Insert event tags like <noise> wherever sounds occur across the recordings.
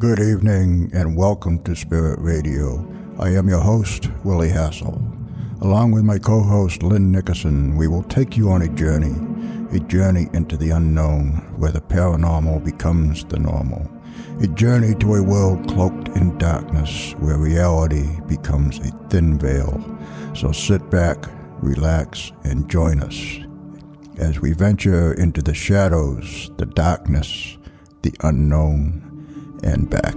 Good evening and welcome to Spirit Radio. I am your host, Willie Hassel. Along with my co host, Lynn Nickerson, we will take you on a journey, a journey into the unknown where the paranormal becomes the normal, a journey to a world cloaked in darkness where reality becomes a thin veil. So sit back, relax, and join us as we venture into the shadows, the darkness, the unknown, and back.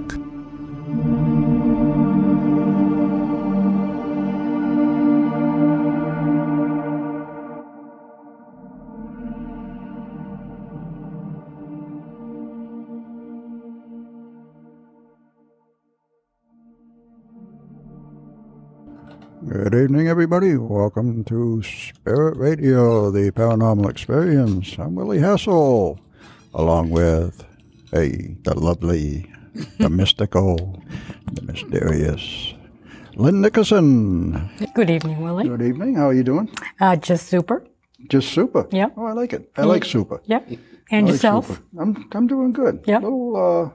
Good evening, everybody. Welcome to Spirit Radio, the paranormal experience. I'm Willie Hassel, along with, hey, the lovely, the mystical, the mysterious Lynn Nickerson. Good evening, Willie. Good evening. How are you doing? Uh, just super. Just super. Yep. Oh, I like it. I like super. Yep. And yourself? I'm I'm doing good. Yep. A little uh,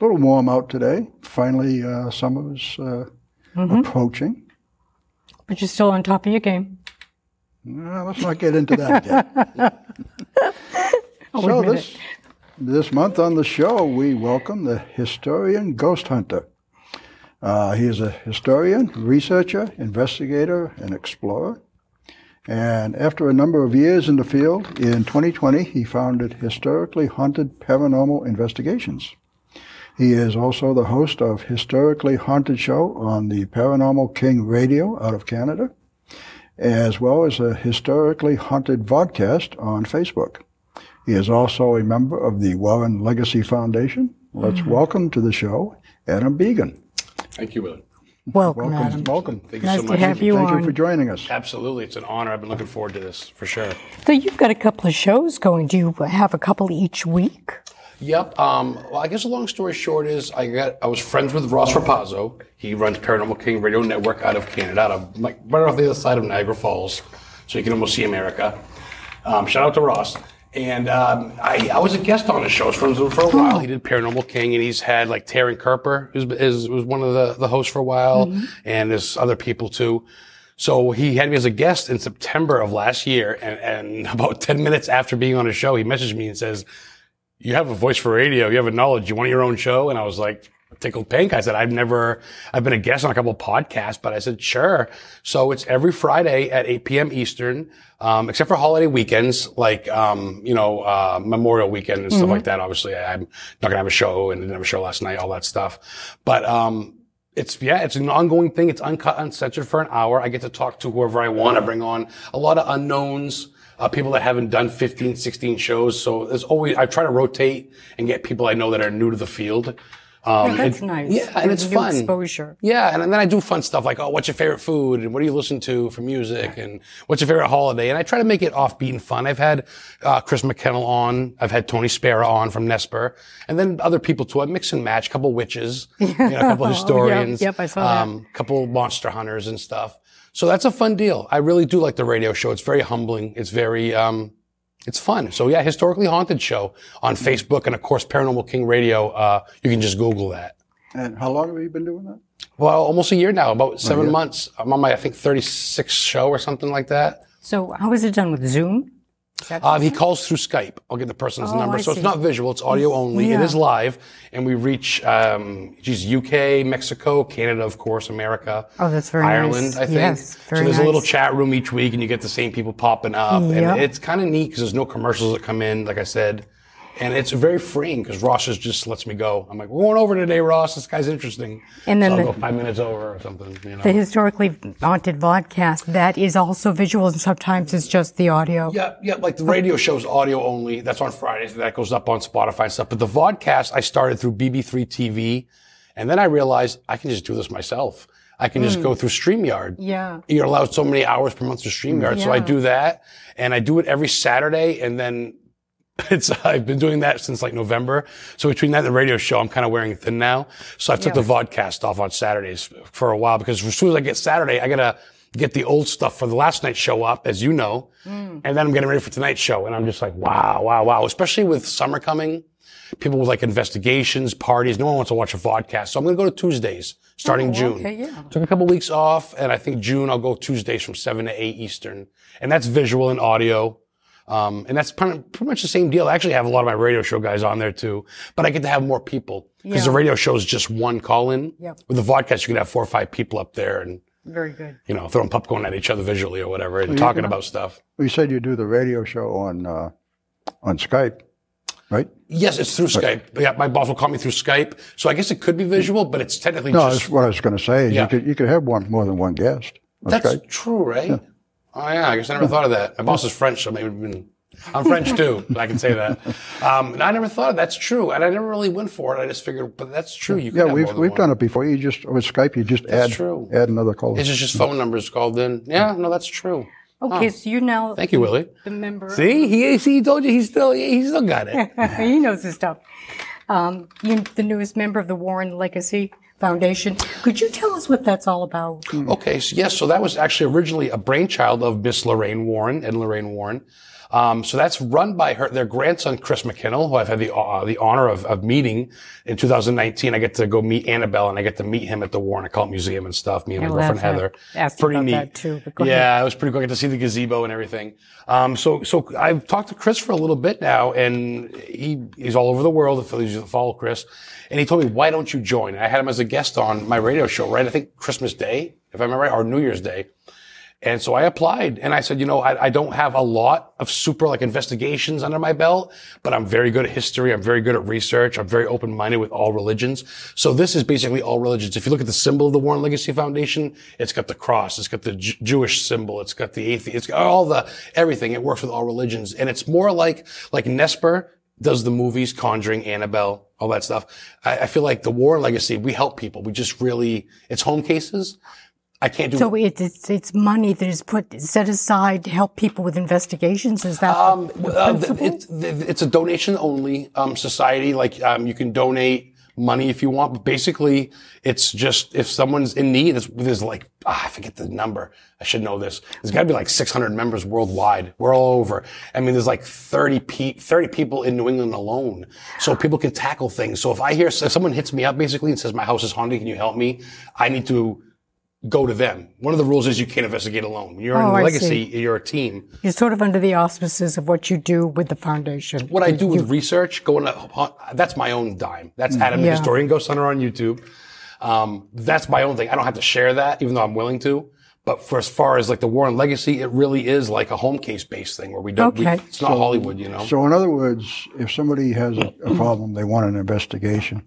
little warm out today. Finally, uh, summer's uh, Mm-hmm. approaching. But you're still on top of your game. Let's not get into that yet. <laughs> I'll so this this month on the show, we welcome the historian Ghost Hunter. Uh, he is a historian, researcher, investigator, and explorer. And after a number of years in the field, in 2020, he founded Historically Haunted Paranormal Investigations. He is also the host of Historically Haunted Show on the Paranormal King Radio out of Canada, as well as a Historically Haunted vodcast on Facebook. He is also a member of the Warren Legacy Foundation. Let's welcome to the show Adam Began. Thank you, Willie. it. Welcome, Welcome, Adam. welcome. Thank you Nice so to much. have you Thank on. you for joining us. Absolutely. It's an honor. I've been looking forward to this for sure. So you've got a couple of shows going. Do you have a couple each week? Yep. Um, well, I guess a long story short is I got I was friends with Ross Rapazzo. He runs Paranormal King Radio Network out of Canada, out of like right off the other side of Niagara Falls, so you can almost see America. Um, shout out to Ross. And um, I, I was a guest on his show. I was friends with him for a while. He did Paranormal King, and he's had like Taryn Kerper, who's is, was one of the, the hosts for a while, and there's other people too. So he had me as a guest in September of last year, and, and <laughs> about 10 minutes after being on his show, he messaged me and says, you have a voice for radio. You have a knowledge. You want your own show? And I was like, tickled pink. I said, I've never, I've been a guest on a couple of podcasts, but I said, sure. So it's every Friday at 8 p.m. Eastern, um, except for holiday weekends, like, um, you know, uh, Memorial weekend and stuff like that. Obviously, I, I'm not going to have a show and didn't have a show last night, all that stuff. But, um, it's yeah, it's an ongoing thing. It's uncut, uncensored for an hour. I get to talk to whoever I want. I bring on a lot of unknowns, uh, people that haven't done 15, 16 shows. So there's always I try to rotate and get people I know that are new to the field. Um, That's and- nice. Yeah, and it's fun. Exposure. Yeah, and, then I do fun stuff like, oh, what's your favorite food, and what do you listen to for music, and what's your favorite holiday? And I try to make it offbeat and fun. I've had uh, Chris McKinnell on, I've had Tony Spera on from NESPR, and then other people too. I mix and match, a couple witches, <laughs> you know, a couple historians, Oh, yep, I saw that. um, a couple monster hunters and stuff. So that's a fun deal. I really do like the radio show. It's very humbling. It's very, um, it's fun. So yeah, historically haunted show on Facebook and of course Paranormal King Radio. Uh, you can just Google that. And how long have you been doing that? Well, almost a year now, about seven yeah. months. I'm on my, I think, 36th show or something like that. So how is it done with Zoom? Um, he calls through Skype. I'll get the person's Oh, number. I so it's not visual, it's audio only. It Yeah. is live. And we reach, um, geez, UK, Mexico, Canada, of course, America. Oh, that's very Ireland, nice. I think. Yes, very so there's a little chat room each week and you get the same people popping up. Yep. And it's kind of neat because there's no commercials that come in, like I said. And it's very freeing because Ross just, just lets me go. I'm like, we're going over today, Ross. This guy's interesting. And then so I'll the- go five minutes over or something, you know. The historically haunted vodcast that is also visual, and sometimes it's just the audio. Yeah, yeah, like the radio show's audio only. That's on Fridays. That goes up on Spotify and stuff. But the vodcast I started through BB3 TV. And then I realized I can just do this myself. I can just hmm. go through StreamYard. Yeah. You're allowed so many hours per month to StreamYard. So I do that and I do it every Saturday. And then <laughs> it's, I've been doing that since like November. So between that and the radio show, I'm kind of wearing thin now. So I've took Yeah. the vodcast off on Saturdays for a while because as soon as I get Saturday, I gotta get the old stuff for the last night show up, as you know. Mm. And then I'm getting ready for tonight's show. And I'm just like, wow, wow, wow. Especially with summer coming. people with like investigations, parties. No one wants to watch a vodcast. So I'm going to go to Tuesdays starting June. Oh, okay, yeah. Took a couple weeks off, and I think June I'll go Tuesdays from seven to eight Eastern, and that's visual and audio. Um, and that's pretty, pretty much the same deal. I actually have a lot of my radio show guys on there too, but I get to have more people because the radio show is just one call in. Yep. With the vodcast, you can have four or five people up there and, Very good. you know, throwing popcorn at each other visually or whatever and talking about stuff. You said you do the radio show on uh, on Skype, right? Yes, it's through Skype. Yeah, my boss will call me through Skype. So I guess it could be visual, but it's technically No, just that's what I was going to say. Is Yeah. You could you could have one more than one guest. on That's Skype. true, right? Oh yeah, I guess I never thought of that. My boss is French, so maybe been- I'm French too. <laughs> I can say that. Um, and I never thought of that's true, and I never really went for it. I just figured, but that's true. You Yeah, have we've we've one. done it before. You just with Skype, you just add true. add another caller. It's just, just phone numbers called in. Yeah, no, that's true. Okay, so you're now Thank you, Willie. the member. See, he see, he told you he still he still got it. <laughs> he knows his stuff. Um, you're the newest member of the Warren Legacy Foundation. Could you tell us what that's all about? Okay, so yes, so that was actually originally a brainchild of Miss Lorraine Warren and Lorraine Warren. Um, so that's run by her, their grandson, Chris McKinnell, who I've had the, uh, the honor of, of meeting in 2019. I get to go meet Annabelle and I get to meet him at the Warren Occult Museum and stuff, me and my girlfriend Heather. Asked Pretty about neat. that too, yeah, it was pretty cool. I get to see the gazebo and everything. Um, so, so I've talked to Chris for a little bit now and he, he's all over the world. If you follow Chris and he told me, why don't you join? And I had him as a guest on my radio show, right? I think Christmas Day, if I remember right, or New Year's Day. And so I applied and I said, you know, I, I don't have a lot of super like investigations under my belt, but I'm very good at history. I'm very good at research. I'm very open minded with all religions. So this is basically all religions. If you look at the symbol of the Warren Legacy Foundation, it's got the cross. It's got the J- Jewish symbol. It's got the atheist. It's got all the everything. It works with all religions. And it's more like, like NESPR does the movies, Conjuring, Annabelle, all that stuff. I, I feel like the Warren Legacy, we help people. We just really, it's home cases. I can't do So it, it's it's money that is put set aside to help people with investigations. Is that Um, uh, it's, it's a donation only um, society. Like um, you can donate money if you want, but basically it's just if someone's in need. There's, there's like ah, I forget the number. I should know this. There's got to be like 600 members worldwide. We're all over. I mean, there's like 30 pe- 30 people in New England alone, so people can tackle things. So if I hear if someone hits me up basically and says my house is haunted, can you help me? I need to go to them. One of the rules is you can't investigate alone. When you're Oh, in I legacy, you're a team. You're sort of under the auspices of what you do with the foundation. What I do with research, going to, that's my own dime. That's Adam the Historian Ghost Hunter on YouTube. Um, that's my own thing. I don't have to share that, even though I'm willing to. But for as far as like the Warren legacy, it really is like a home case based thing where we don't, we- Okay. it's not Hollywood, you know? So, in other words, if somebody has a, a problem, they want an investigation,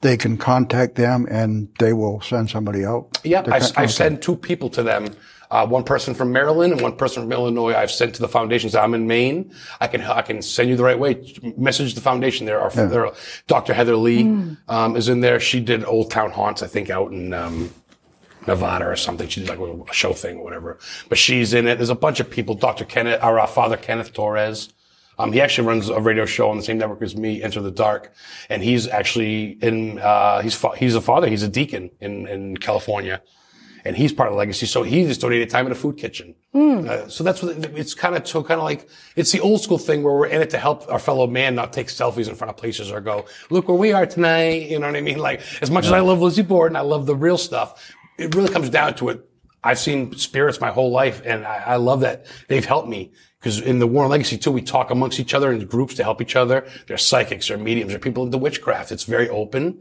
they can contact them and they will send somebody out. Yeah, to I've, con- I've sent two people to them. Uh, one person from Maryland and one person from Illinois. I've sent to the foundations. I'm in Maine. I can I can send you the right way. Message the foundation. There are there are- Dr. Heather Lee um, is in there. She did Old Town Haunts, I think, out in um, Nevada or something. She did like a show thing or whatever. But she's in it. There's a bunch of people. Dr. Kenneth, our uh, Father Kenneth Torres. Um, he actually runs a radio show on the same network as me, Enter the Dark, and he's actually in. Uh, he's fa- he's a father. He's a deacon in in California, and he's part of the legacy. So he just donated time in a food kitchen. Uh, so that's what it- it's kind of so kind of like it's the old school thing where we're in it to help our fellow man not take selfies in front of places or go look where we are tonight. You know what I mean? Like as much as I love Lizzie Borden, I love the real stuff. It really comes down to it. I've seen spirits my whole life, and I, I love that they've helped me. Because in the Warren Legacy too, we talk amongst each other in groups to help each other. There's psychics, there are mediums, there are people into witchcraft. It's very open.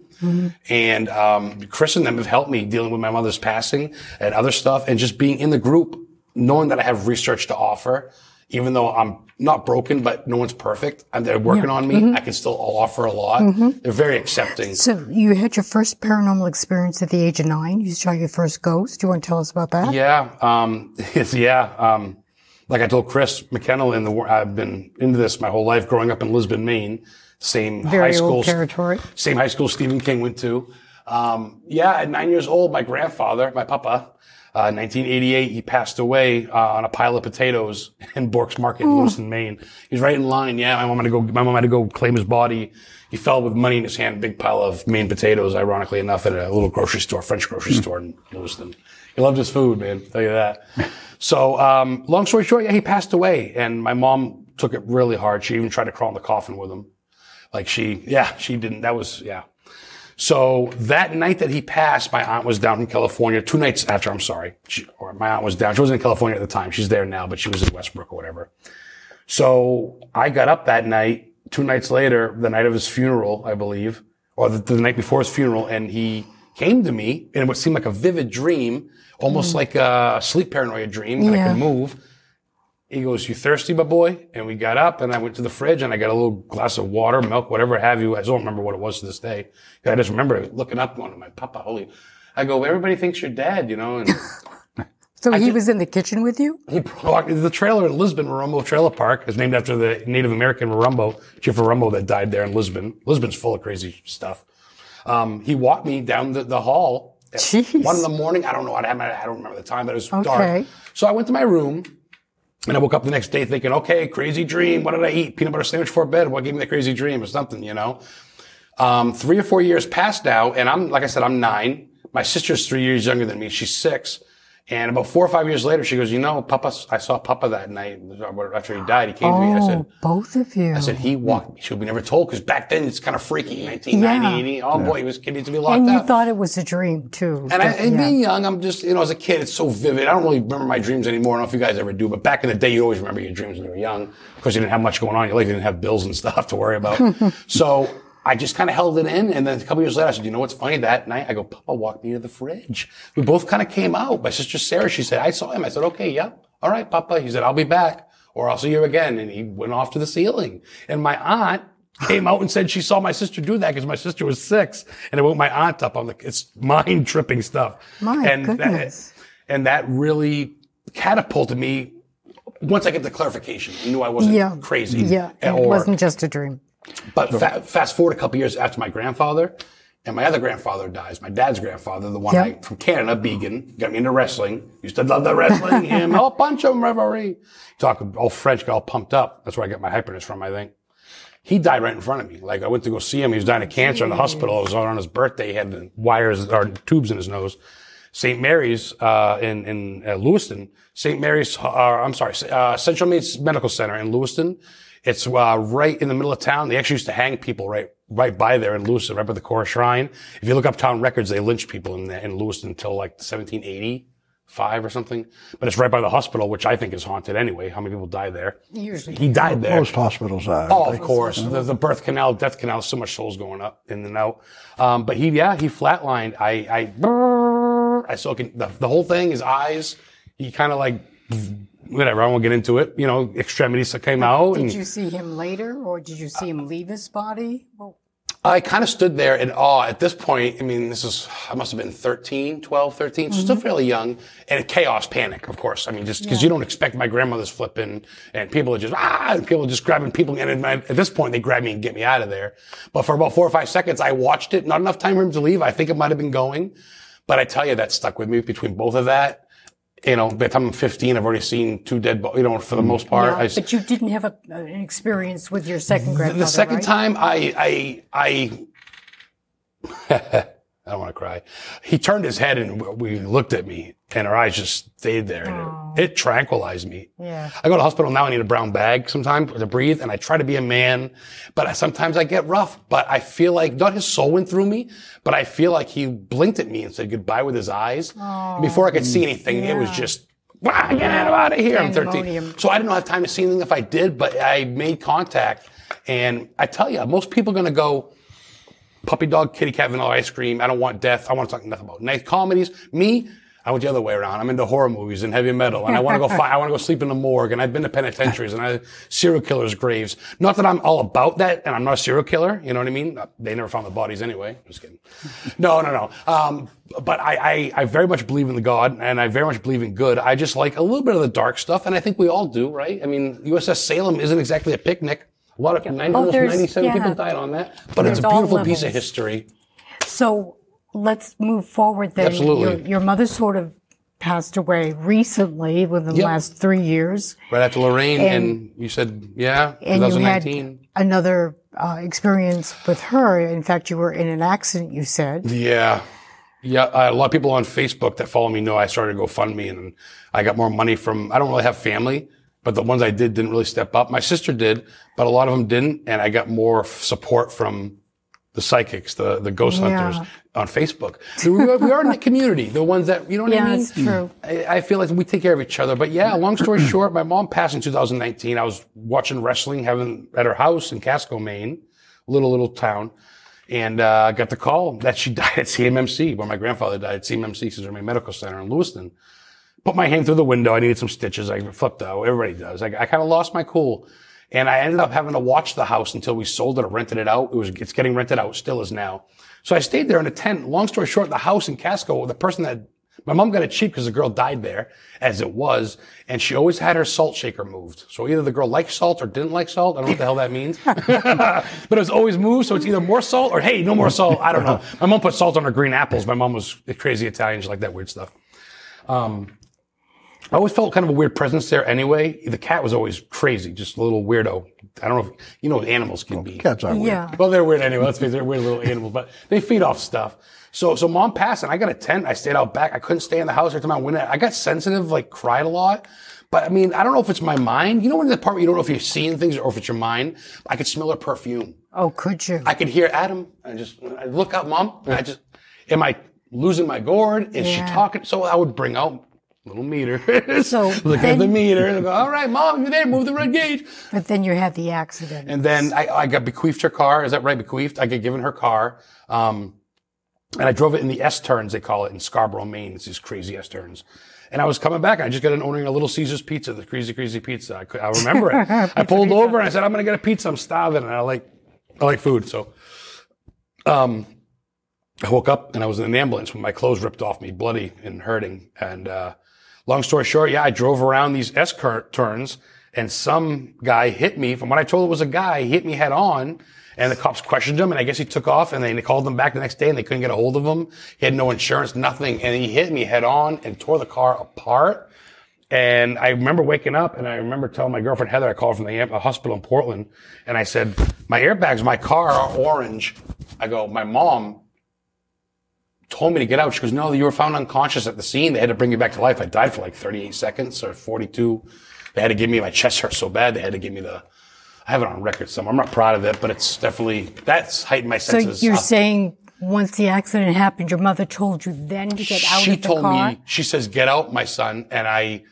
And um, Chris and them have helped me dealing with my mother's passing and other stuff, and just being in the group, knowing that I have research to offer, even though I'm not broken, but no one's perfect, and they're working on me. I can still offer a lot. They're very accepting. So you had your first paranormal experience at the age of nine. You saw your first ghost. Do you want to tell us about that? Yeah, um, <laughs> yeah. Um, like I told Chris McKinnell in the war, I've been into this my whole life, growing up in Lisbon, Maine. Same Very high school, old territory. same high school Stephen King went to. Um, yeah, at nine years old, my grandfather, my papa, uh, 1988, he passed away uh, on a pile of potatoes <laughs> in Bork's Market in Lewiston, Maine. He's right in line. Yeah, my mom had to go. My mom had to go claim his body. He fell with money in his hand, a big pile of Maine potatoes. Ironically enough, at a little grocery store, French grocery store in Lewiston. He loved his food, man. I'll tell you that. <laughs> So, um, long story short, yeah, he passed away, and my mom took it really hard. She even tried to crawl in the coffin with him. Like she, yeah, she didn't. That was yeah. So that night that he passed, my aunt was down from California. Two nights after, I'm sorry, she, or my aunt was down. She wasn't in California at the time. She's there now, but she was in Westbrook or whatever. So I got up that night. Two nights later, the night of his funeral, I believe, or the, the night before his funeral, and he came to me in what seemed like a vivid dream, almost mm. like a sleep paranoia dream that I Yeah. could move. He goes, "You thirsty, my boy?" And we got up, and I went to the fridge, and I got a little glass of water, milk, whatever have you. I don't remember what it was to this day. I just remember looking up, going, "My papa, holy!" I go, "Everybody thinks you're dead, you know." And <laughs> So he was in the kitchen with you? he brought the trailer in Lisbon, Worumbo Trailer Park, is named after the Native American Worumbo, Chief Worumbo that died there in Lisbon. Lisbon's full of crazy stuff. Um, he walked me down the, the hall. at Jeez. One in the morning. I don't know. I, had my- I don't remember the time, but it was Okay. dark. So I went to my room and I woke up the next day thinking, okay, crazy dream. What did I eat? Peanut butter sandwich before bed. What gave me the crazy dream or something, you know? Um, three or four years passed now, and I'm, like I said, I'm nine. My sister's three years younger than me. She's six. And about four or five years later, she goes, you know, Papa, I saw Papa that night after he died. He came to me. I oh, said, Oh, both of you. I said, he walked me. Should be never told because back then it's kind of freaky. 1990, Yeah. 80. Oh boy, he was kid needs to be locked and you up. thought it was a dream too. And, I, and yeah. being young, I'm just, you know, as a kid, it's so vivid. I don't really remember my dreams anymore. I don't know if you guys ever do, but back in the day, you always remember your dreams when you were young because you didn't have much going on in your life. You didn't have bills and stuff to worry about. <laughs> so I just kind of held it in. And then a couple years later, I said, you know what's funny? That night, I go, Papa walked me to the fridge. We both kind of came out. My sister Sarah, she said, I saw him. I said, okay, yep. All right, Papa. He said, I'll be back or I'll see you again. And he went off to the ceiling. And my aunt, came out and said she saw my sister do that because my sister was six and it woke my aunt up. I'm like, it's mind tripping stuff. My and goodness. That, and that really catapulted me. Once I get the clarification, I knew I wasn't yeah. crazy. Yeah. It wasn't just a dream. But fa- fast forward a couple years after my grandfather, and my other grandfather dies. My dad's grandfather, the one Yep. I, from Canada, Began, got me into wrestling. Used to love the wrestling. Him, oh, punch him, referee. Talk all French, got all pumped up. That's where I got my hyperness from, I think. He died right in front of me. Like I went to go see him. He was dying of cancer in the hospital. It was on his birthday. He had wires or tubes in his nose. St. Mary's uh, in in uh, Lewiston. St. Mary's. Uh, I'm sorry, uh, Central Maine's Medical Center in Lewiston. It's uh, right in the middle of town. They actually used to hang people right right by there in Lewiston, right by the Kora Shrine. If you look up town records, they lynched people in in Lewiston until like 1785 or something. But it's right by the hospital, which I think is haunted anyway. How many people die there? Usually. He died there. Most hospitals are. Oh, of course. The, the birth canal, death canal, so much souls going up in and out. Um, but he, yeah, he flatlined. I, I, I saw the, the whole thing, his eyes, he kind of like, whatever, I won't get into it. You know, extremities that came out. Did and you see him later, or did you see him leave his body? Well, I kind of stood there in awe at this point. I mean, this is, I must have been 13, 12, 13, so still fairly young. And a chaos, panic, of course. I mean, just because you don't expect my grandmother's flipping and people are just, ah, and people are just grabbing people. And at, my, at this point, they grab me and get me out of there. But for about four or five seconds, I watched it. Not enough time for him to leave. I think it might have been going. But I tell you, that stuck with me between both of that. You know, by the time I'm 15, I've already seen two dead, bo- you know, for the most part. yeah, I, but you didn't have a, an experience with your second grandfather, the second right? time I I I <laughs> I don't want to cry. He turned his head and we looked at me and our eyes just stayed there and it, it tranquilized me. Yeah. I go to the hospital now. I need a brown bag sometimes to breathe and I try to be a man, but I, sometimes I get rough, but I feel like not his soul went through me, but I feel like he blinked at me and said goodbye with his eyes. Before I could see anything, it was yeah. just "Ah, get out of here. I'm 13. So I didn't have time to see anything if I did, but I made contact. And I tell you, most people are going to go, puppy dog, kitty cat, vanilla ice cream. I don't want death. I want to talk nothing about nice comedies. Me, I went the other way around. I'm into horror movies and heavy metal, and I want to go. <laughs> Fi- I want to go sleep in the morgue, and I've been to penitentiaries and I serial killers' graves. Not that I'm all about that, and I'm not a serial killer. You know what I mean? They never found the bodies anyway. Just kidding. <laughs> No, no, no. Um, but I, I, I very much believe in the God, and I very much believe in good. I just like a little bit of the dark stuff, and I think we all do, right? I mean, USS Salem isn't exactly a picnic. A lot of 90, Oh, there's- 97 people died on that, but it's a beautiful piece of history. So let's move forward then. Absolutely. Your, your mother sort of passed away recently within the Yep. last three years. Right after Lorraine, and, And- you said, yeah, And you had another uh, experience with her. In fact, you were in an accident, you said. Yeah. Yeah. Uh, a lot of people on Facebook that follow me know I started GoFundMe and I got more money from, I don't really have family but the ones I did didn't really step up. My sister did, but a lot of them didn't, and I got more f- support from the psychics, the the ghost Yeah. hunters on Facebook. So we, are, we are in the community, the ones that you know what I Yeah, mean. it's true. I, I feel like we take care of each other. But yeah, long story <clears throat> short, my mom passed in 2019. I was watching wrestling, having at her house in Casco, Maine, little little town, and uh, I got the call that she <laughs> died at CMMC, where my grandfather died at CMMC, Central Maine Medical Center in Lewiston. Put my hand through the window. I needed some stitches. I flipped out. Everybody does. I, I kind of lost my cool. And I ended up having to watch the house until we sold it or rented it out. It was, it's getting rented out, still is now. So I stayed there in a tent. Long story short, the house in Casco, the person that, my mom got it cheap because the girl died there, as it was, and she always had her salt shaker moved. So either the girl liked salt or didn't like salt. I don't know what the hell that means. <laughs> <laughs> but it was always moved, so it's either more salt or hey, no more salt. I don't know. My mom put salt on her green apples. My mom was a crazy Italian, she liked that weird stuff. Um, I always felt kind of a weird presence there anyway. The cat was always crazy, just a little weirdo. I don't know if you know what animals can be. Cats are weird. Yeah. Well, they're weird anyway. Let's face it, they're weird little animals, but they feed off stuff. So, so mom passed and I got a tent. I stayed out back. I couldn't stay in the house every time I went in. I got sensitive, like cried a lot. But I mean, I don't know if it's my mind. You know, when in the apartment, you don't know if you're seeing things or if it's your mind. I could smell her perfume. Oh, could you? I could hear Adam. I just I look up, mom, and I just, am I losing my gourd? Is Yeah. she talking? So I would bring out little meter. So <laughs> look at the meter and go, all right, mom, you're there, move the red gauge. but then you had the accident. And then I, I got bequeathed her car. Is that right? Bequeathed. I get given her car. Um, and I drove it in the S turns, they call it in Scarborough, Maine. It's these crazy S turns. And I was coming back. And I just got an ordering a Little Caesars pizza, the crazy, crazy pizza. I, could, I remember it. <laughs> I pulled over and I said, I'm going to get a pizza. I'm starving. And I like, I like food. So, um, I woke up and I was in an ambulance with my clothes ripped off me, bloody and hurting. And, uh, long story short, yeah, I drove around these S turns and some guy hit me. From what I told it was a guy, hit me head on and the cops questioned him and I guess he took off and they called him back the next day and they couldn't get a hold of him. He had no insurance, nothing. And he hit me head on and tore the car apart. And I remember waking up and I remember telling my girlfriend Heather, I called from the hospital in Portland and I said, my airbags, my car are orange. I go, my mom told me to get out. She goes, no, you were found unconscious at the scene. They had to bring you back to life. I died for like 38 seconds or 42. They had to give me, my chest hurt so bad. They had to give me the, I have it on record somewhere. I'm not proud of it, but it's definitely, that's heightened my senses. so you're Uh, saying once the accident happened, your mother told you then to get out she of the car? She told me, she says, get out, my son. And I,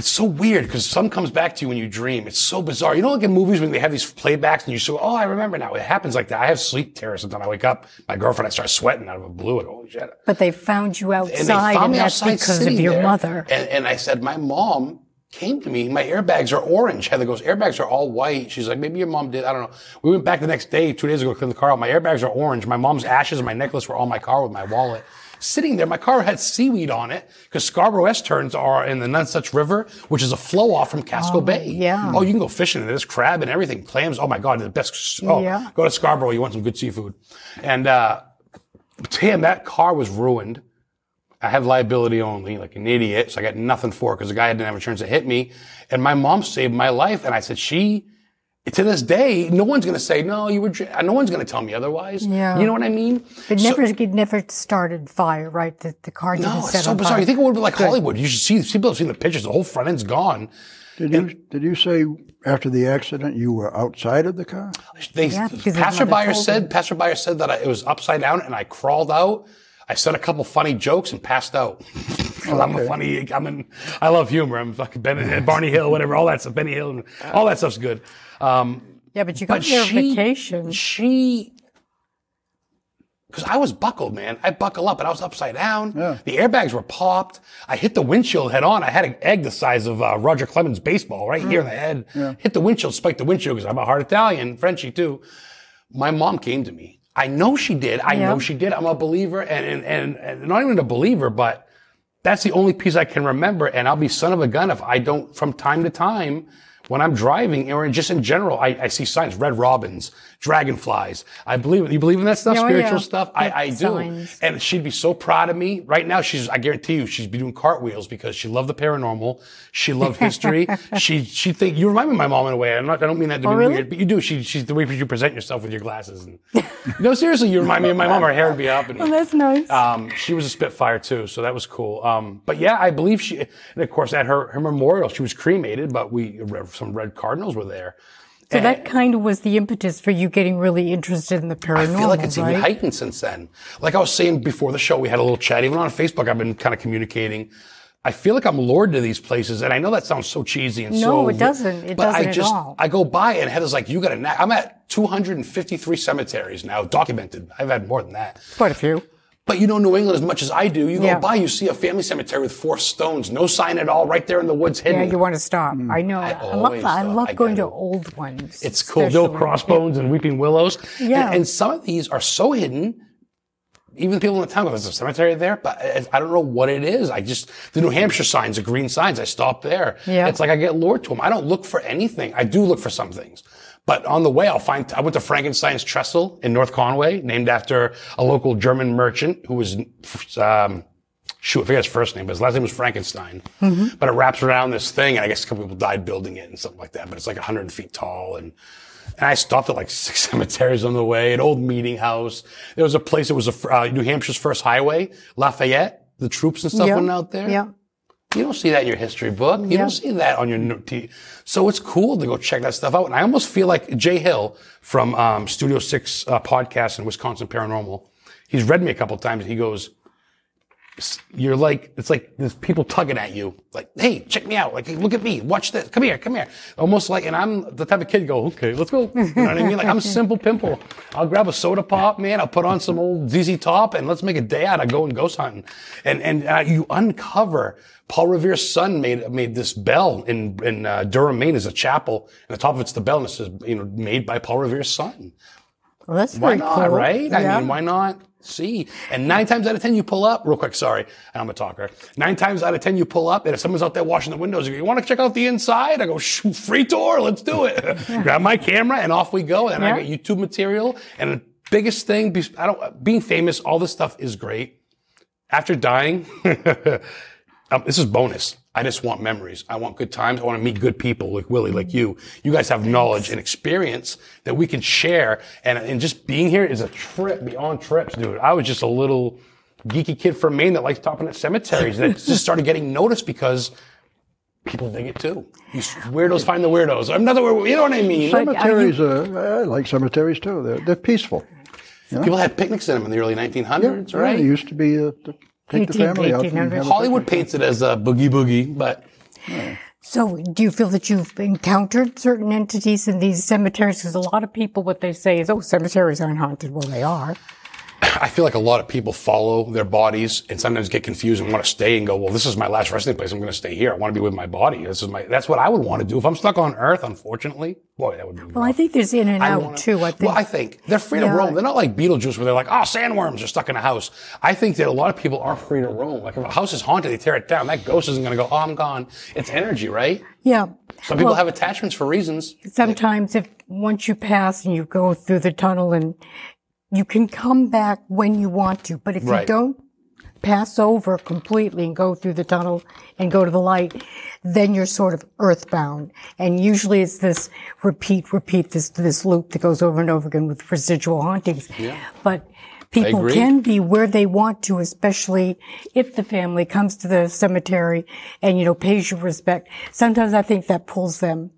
it's so weird because some comes back to you when you dream. It's so bizarre. You know, like in movies when they have these playbacks and you say, oh, I remember now. It happens like that. I have sleep terror Sometimes I wake up, my girlfriend, I start sweating out of a blue. Go, holy shit. But they found you outside, And they found and, me that's outside because of your there. mother. And, and I said, my mom came to me. My airbags are orange. Heather goes, airbags are all white. She's like, maybe your mom did. I don't know. We went back the next day, two days ago, clean the car out. My airbags are orange. My mom's ashes and my necklace were on my car with my wallet. Sitting there, my car had seaweed on it because Scarborough S turns are in the Nonesuch River, which is a flow off from Casco Bay. yeah. Oh, you can go fishing. There's crab and everything, clams. Oh my God, the best. Oh, Yeah. go to Scarborough. You want some good seafood. And, uh, Tim, that car was ruined. I had liability only, like an idiot. So I got nothing for it because the guy didn't have insurance that hit me. And my mom saved my life. And I said, she, to this day, no one's going to say, no, you were, no one's going to tell me otherwise. Yeah. You know what I mean? It So- never, it never started fire, right? The, the car didn't no, set it's so bizarre. fire. You think it would be like Hollywood. You should see, people have seen the pictures. The whole front end's gone. Did you did you say after the accident you were outside of the car? They, Yeah, because his Pastor mother Buyer told said, him. Pastor Buyer said that I, it was upside down and I crawled out. I said a couple funny jokes and passed out. <laughs> 'Cause I'm a funny, I'm in, I love humor. I'm fucking Ben, Barney Hill, whatever, all that stuff, Benny Hill, all that stuff's good. Um, yeah, but you got but your she, vacation. she, because I was buckled, man. I buckle up and I was upside down. Yeah. The airbags were popped. I hit the windshield head on. I had an egg the size of uh, Roger Clemens baseball right here in the head. Hit the windshield, spiked the windshield because I'm a hard Italian, Frenchy too. My mom came to me. I know she did. I Yeah. know she did. I'm a believer and, and, and, and not even a believer, but that's the only piece I can remember. And I'll be son of a gun if I don't, from time to time, when I'm driving or just in general, I, I see signs, red robins, dragonflies. I believe, you believe in that stuff, Oh, spiritual yeah. stuff? I, I do. Signs. And she'd be so proud of me. Right now, she's, I guarantee you, she'd be doing cartwheels because she loved the paranormal. She loved <laughs> history. she, she think, you remind me of my mom in a way. I'm not, I don't mean that to Oh, be really? weird, but you do. She, she's the way you present yourself with your glasses. And, <laughs> no, seriously, you remind me of my mom. Her hair would be up. And, Oh, that's nice. um, she was a Spitfire too, so that was cool. Um, but yeah, I believe she, and of course at her, her memorial, she was cremated, but we, some red cardinals were there. So that eh, kind of was the impetus for you getting really interested in the paranormal, I feel like it's right? even heightened since then. Like I was saying before the show, we had a little chat. Even on Facebook, I've been kind of communicating. I feel like I'm lured to these places, and I know that sounds so cheesy and No, so. it doesn't. It but doesn't But I at just, all. I go by and Heather's like, "You got a knack." I'm at 253 cemeteries now, documented. I've had more than that. Quite a few. But you know New England as much as I do. You Yeah. go by, you see a family cemetery with four stones, no sign at all, right there in the woods, hidden. Yeah, you want to stop. Hmm. I know. I, love that. I love I going to old ones. It's cool. The old especially. crossbones and weeping willows. Yeah. And, and some of these are so hidden. Even the people in the town go, there's a cemetery there, but I I don't know what it is. I just, the New Hampshire signs, the green signs, I stop there. Yeah. It's like I get lured to them. I don't look for anything. I do look for some things. But on the way, I'll find, I went to Frankenstein's Trestle in North Conway, named after a local German merchant who was, um, shoot, I forget his first name, but his last name was Frankenstein. But it wraps around this thing, and I guess a couple people died building it and something like that. But it's like 100 feet tall, and and I stopped at like <laughs> six cemeteries on the way, an old meeting house. There was a place that was a, uh, New Hampshire's first highway, Lafayette. The troops and stuff Yeah. went out there. Yeah. You don't see that in your history book. You Yeah. don't see that on your note. t- So it's cool to go check that stuff out. And I almost feel like Jay Hill from um, Studio Six uh, podcast in Wisconsin Paranormal. He's read me a couple times. He goes, "You're like it's like there's people tugging at you. Like, hey, check me out. Like, hey, look at me. Watch this. Come here. Come here. Almost like, and I'm the type of kid. Go, okay, let's go. You know what I mean? Like, I'm simple pimple. I'll grab a soda pop, man. I'll put on some old ZZ Top, and let's make a day out of going ghost hunting. And and uh, you uncover. Paul Revere's son made made this bell in in uh, Durham, Maine, as a chapel, and the top of it's the bell, and it says, you know, made by Paul Revere's son. Well, that's Why not, cool. right? I mean, why not see? And nine times out of ten, you pull up real quick. Sorry, I'm a talker. Nine times out of ten, you pull up, and if someone's out there washing the windows, you, go, you want to check out the inside? I go, "Shoo, free tour, let's do it. <laughs> Grab my camera, and off we go. And I Yeah. got YouTube material. And the biggest thing, I don't, being famous, all this stuff is great. After dying, <laughs> um, this is bonus. I just want memories. I want good times. I want to meet good people like Willie, like you. You guys have knowledge and experience that we can share. And, and just being here is a trip beyond trips, dude. I was just a little geeky kid from Maine that likes stopping at cemeteries that just started getting noticed because people dig it too. You weirdos find the weirdos. I'm not the weirdo. You know what I mean? But- are Cemeteries, uh, I like cemeteries too. They're, they're peaceful. People had picnics in them in the early 1900s, Yeah, right? It used to be to take the family out. and have a Hollywood picnic. paints it as a boogie boogie, but So, do you feel that you've encountered certain entities in these cemeteries? Because a lot of people, what they say is, "Oh, cemeteries aren't haunted." Well, they are. I feel like a lot of people follow their bodies and sometimes get confused and want to stay and go, well, this is my last resting place. I'm going to stay here. I want to be with my body. This is my, that's what I would want to do. If I'm stuck on earth, unfortunately, boy, that would be Well, I think there's in and out wanna- too. I think. Well, I think they're free to Yeah. roam. They're not like Beetlejuice where they're like, oh, sandworms are stuck in a house. I think that a lot of people are free to roam. Like if a house is haunted, they tear it down. That ghost isn't going to go, oh, I'm gone. It's energy, right? yeah. Some people Well, have attachments for reasons. sometimes if once you pass and you go through the tunnel and you can come back when you want to, but if you don't pass over completely and go through the tunnel and go to the light, then you're sort of earthbound. And usually it's this repeat, repeat, this, this loop that goes over and over again with residual hauntings. Yeah. But people can be where they want to, especially if the family comes to the cemetery and, you know, pays you respect. Sometimes I think that pulls them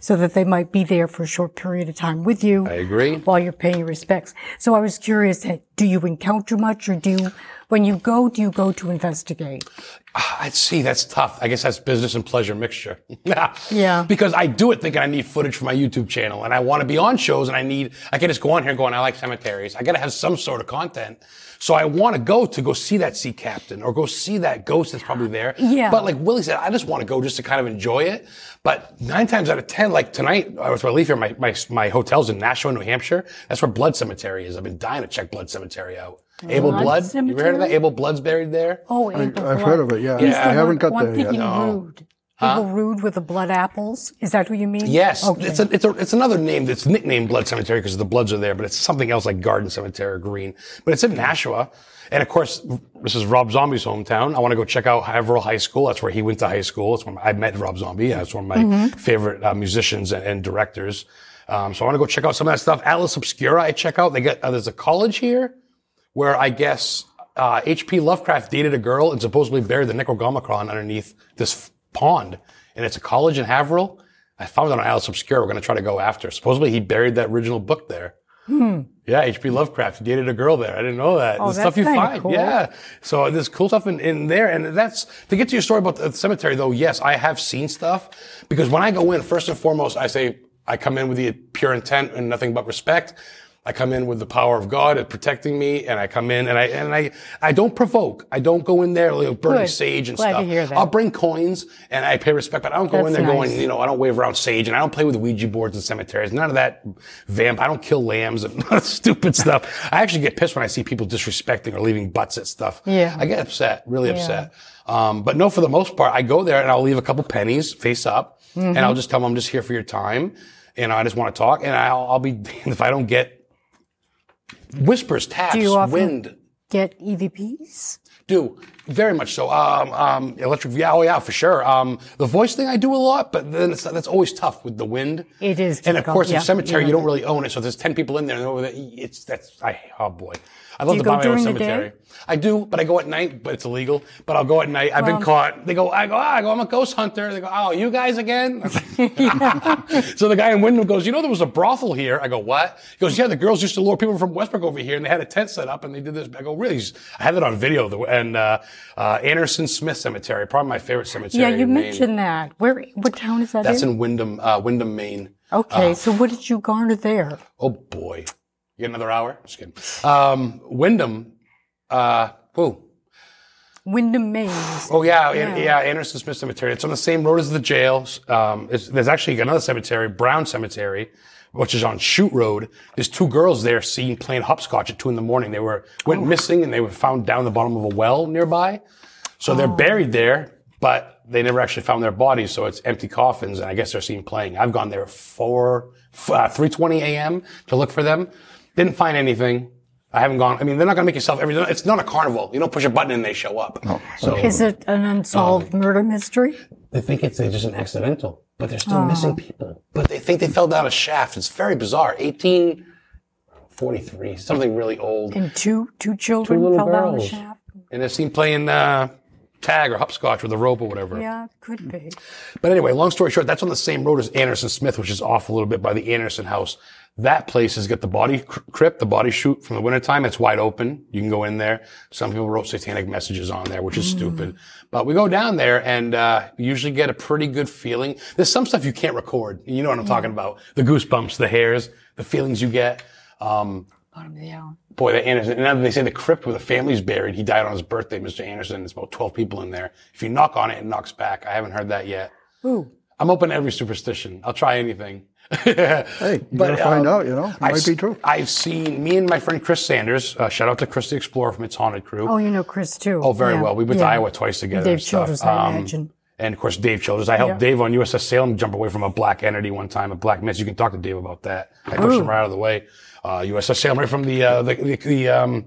so that they might be there for a short period of time with you. I agree. While you're paying your respects. So I was curious, do you encounter much or do you, when you go, do you go to investigate? Ah, I see. That's tough. I guess that's business and pleasure mixture. <laughs> Yeah. Because I do it thinking I need footage for my YouTube channel and I want to be on shows and I need, I can just go on here going, I like cemeteries. I got to have some sort of content. So I want to go to go see that sea captain or go see that ghost that's probably there. Yeah. But like Willie said, I just want to go just to kind of enjoy it. But nine times out of 10, like tonight, I was I here, my, my, my hotel's in Nashua, New Hampshire. That's where Blood Cemetery is. I've been dying to check Blood Cemetery out. Abel Blood Blood? You ever heard of that? Abel Blood's buried there? Oh, Abel. I've heard of it, yeah. He's I the haven't one- got one there yet. thinking No. rude. People rude with the blood apples. Is that who you mean? Yes, Okay. it's a, it's a, it's another name that's nicknamed Blood Cemetery because the Bloods are there, but it's something else like Garden Cemetery or Green. But it's in Nashua, and of course, this is Rob Zombie's hometown. I want to go check out Haverhill High School. That's where he went to high school. That's when I met Rob Zombie. That's one of my Mm-hmm. favorite uh, musicians and, and directors. Um, so I want to go check out some of that stuff. Atlas Obscura, I check out. They get uh, there's a college here where I guess uh, H.P. Lovecraft dated a girl and supposedly buried the Necronomicon underneath this f- pond. And it's a college in Haverhill. I found it on Atlas Obscura. We're going to try to go after. Supposedly he buried that original book there. Yeah, H.P. Lovecraft dated a girl there. I didn't know that. Hmm. Oh, the stuff you find. cool. Yeah. So there's cool stuff in, in there. And that's, to get to your story about the cemetery though, yes, I have seen stuff because when I go in, first and foremost, I say, I come in with the pure intent and nothing but respect. I come in with the power of God at protecting me, and I come in and I and I I don't provoke. I don't go in there like burning Good. sage and Glad to stuff. hear that. I'll bring coins and I pay respect, but I don't go in That's there going, you know, I don't wave around sage and I don't play with Ouija boards and cemeteries. None of that vamp. I don't kill lambs and <laughs> stupid stuff. I actually get pissed when I see people disrespecting or leaving butts at stuff. Yeah. I get upset, really upset. Um, but no, for the most part, I go there and I'll leave a couple pennies face up and I'll just tell them I'm just here for your time and I just want to talk and I'll, I'll be, <laughs> if I don't get whispers, taps, Do you often wind, get EVPs? do very much so. Um, um, electric, yeah, oh yeah, for sure. Um, the voice thing I do a lot, but then it's, that's always tough with the wind. It is And of course, yeah, in cemetery, yeah. you don't really own it. So there's 10 people in there and over there, it's, that's, I, oh boy. I love to buy my own cemetery. I do, but I go at night, but it's illegal. But I'll go at night. I've been caught. They go, I go, ah, I go, I'm a ghost hunter. They go, oh, you guys again? <laughs> so the guy in Windham goes, you know, there was a brothel here. I go, what? He goes, yeah, the girls used to lure people from Westbrook over here and they had a tent set up and they did this. I go, really? I have it on video. And, uh, uh, Anderson Smith Cemetery, probably my favorite cemetery. Yeah, you mentioned that. Where? What town is that That's in? in Windham, uh, Windham, Maine. okay, so what did you garner there? Oh boy. You get another hour? Just kidding. Um, Windham, uh, whoa. Windham, Maine. Oh yeah, Yeah. yeah, Anderson Smith Cemetery. It's on the same road as the jail. Um, there's actually another cemetery, Brown Cemetery, which is on Shoot Road. There's two girls there seen playing hopscotch at two in the morning. They were went missing and they were found down the bottom of a well nearby. So they're buried there, but they never actually found their bodies. So it's empty coffins, and I guess they're seen playing. I've gone there at four, uh, three twenty a.m. to look for them. Didn't find anything. I haven't gone. I mean, they're not going to make yourself every. It's not a carnival. You don't push a button and they show up. So Is it an unsolved Um, murder mystery? they think it's just an accidental, but they're still missing people. But they think they fell down a shaft. It's very bizarre. 1843, something really old. And two two children two little fell down the girls. shaft. And they're seen playing uh, tag or hopscotch with a rope or whatever. Yeah, could be. But anyway, long story short, that's on the same road as Anderson Smith, which is off a little bit by the Anderson house. That place has got the body crypt, the body chute from the wintertime. It's wide open. You can go in there. Some people wrote satanic messages on there, which is stupid. But we go down there and uh, usually get a pretty good feeling. There's some stuff you can't record. You know what I'm talking about. The goosebumps, the hairs, the feelings you get. Um, boy, that Anderson, and now they say the crypt where the family's buried, he died on his birthday, Mr. Anderson. There's about 12 people in there. If you knock on it, it knocks back. I haven't heard that yet. Ooh. I'm open to every superstition. I'll try anything. Hey, you gotta find out, you know. It I've might be true. I've seen me and my friend Chris Sanders. Uh, shout out to Chris the Explorer from Its Haunted Crew. Oh, you know Chris too. Oh, very Yeah. well. We went to Iowa twice together. Dave and stuff. Childress, I Um, imagine. And of course, Dave Childress. I helped Yeah. Dave on USS Salem jump away from a black entity one time, a black mist. You can talk to Dave about that. I pushed him right out of the way. Uh, USS Salem, right from the uh, the the, the, um,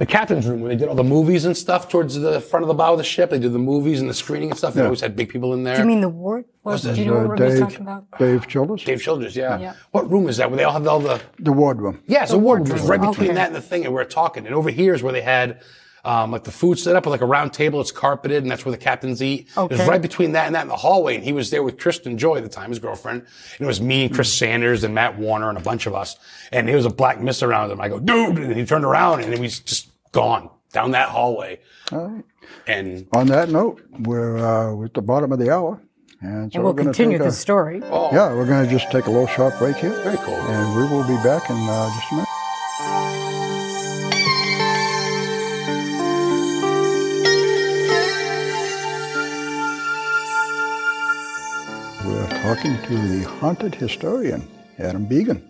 the captain's room where they did all the movies and stuff towards the front of the bow of the ship. They did the movies and the screening and stuff. They always had big people in there. Do you mean the ward? Was, do you know Uh, what room he's Dave, talking about? Dave Childers, Dave Childress, yeah. Yeah. What room is that? Where they all have all the the ward room. yeah, it's a ward room. It right between Okay. that and the thing, and we are talking. And over here is where they had um, like the food set up with like a round table. It's carpeted, and that's where the captains eat. It was right between that and that in the hallway. And he was there with Kristen Joy at the time, his girlfriend. And it was me and Chris Sanders and Matt Warner and a bunch of us. And there was a black mist around him. I go, dude, and he turned around and he was just gone down that hallway. All right. And On that note, we're, uh, we're at the bottom of the hour. And so And we'll we're going to continue the a, story. Yeah, we're going to just take a little short break here. very cool. And we will be back in uh, just a minute. We're talking to the haunted historian, Adam Began.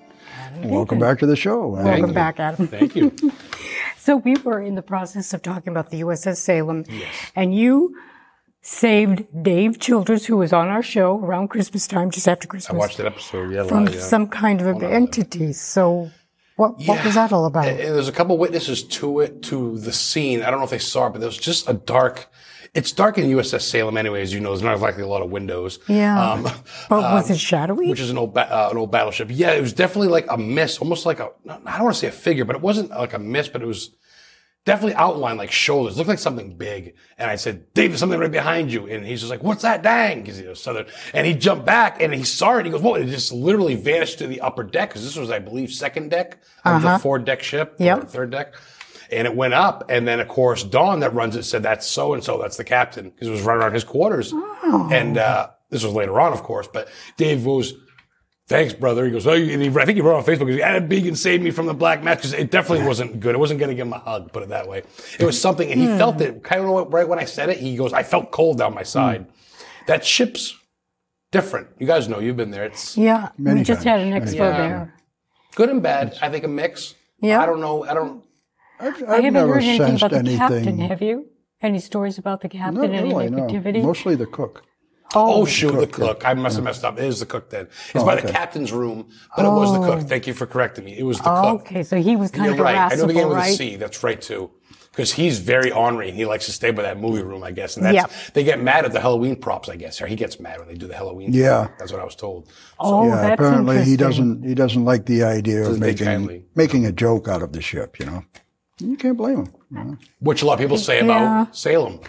Welcome back to the show. And, Welcome back, Adam. Thank you. <laughs> So we were in the process of talking about the USS Salem, and you saved Dave Childers, who was on our show around Christmas time, just after Christmas. I watched that episode. Yeah, from yeah. some kind of entity. So, what what was that all about? And there's a couple witnesses to it, to the scene. I don't know if they saw it, but there was just a dark. It's dark in USS Salem, anyway, as you know. There's not exactly a lot of windows. Yeah. Um, but was it shadowy? which is an old ba- uh, an old battleship. Yeah, it was definitely like a mist, almost like a. I don't want to say a figure, but it wasn't like a mist, but it was definitely outlined like shoulders. Looked like something big. And I said, "Dave, there's something right behind you." And he's just like, "What's that? Dang!" Because he was southern. And he jumped back and he saw it. And he goes, "Whoa!" And it just literally vanished to the upper deck because this was, I believe, second deck of the four deck ship, Yep. third deck. And it went up, and then of course Dawn that runs it said that's so and so, that's the captain, because it was right around his quarters. And uh, this was later on, of course. But Dave goes, "Thanks, brother." He goes, "Oh," and he, I think he wrote on Facebook, "Because Adam Began saved me from the black match," because it definitely wasn't good. It wasn't going to give him a hug, put it that way. It was something, and he felt it. Kind of right when I said it, he goes, "I felt cold down my side." That ship's different. You guys know, you've been there. It's yeah, we just times, had an expo times. there. good and bad. I think a mix. Yeah. I don't know. I don't. I've, I've I haven't never heard anything sensed about the captain. Have you? Any stories about the captain? Not any really, no. Mostly the cook. Oh, shoot, the cook. I must have messed up. It is the cook then. It's oh, by the captain's room, but it was the cook. Oh. Thank you for correcting me. It was the Oh, cook. okay, so he was kind You're of right. I know it began irascible, with a right? That's right too. Because he's very ornery and he likes to stay by that movie room, I guess. And that's, Yep. they get mad at the Halloween props, I guess. Or he gets mad when they do the Halloween. Yeah. thing. That's what I was told. Oh, yeah, that's apparently he doesn't he doesn't like the idea of Doesn't take making making a joke out of the ship. You know, you can't blame them. you. Which a lot of people say Yeah. about Salem.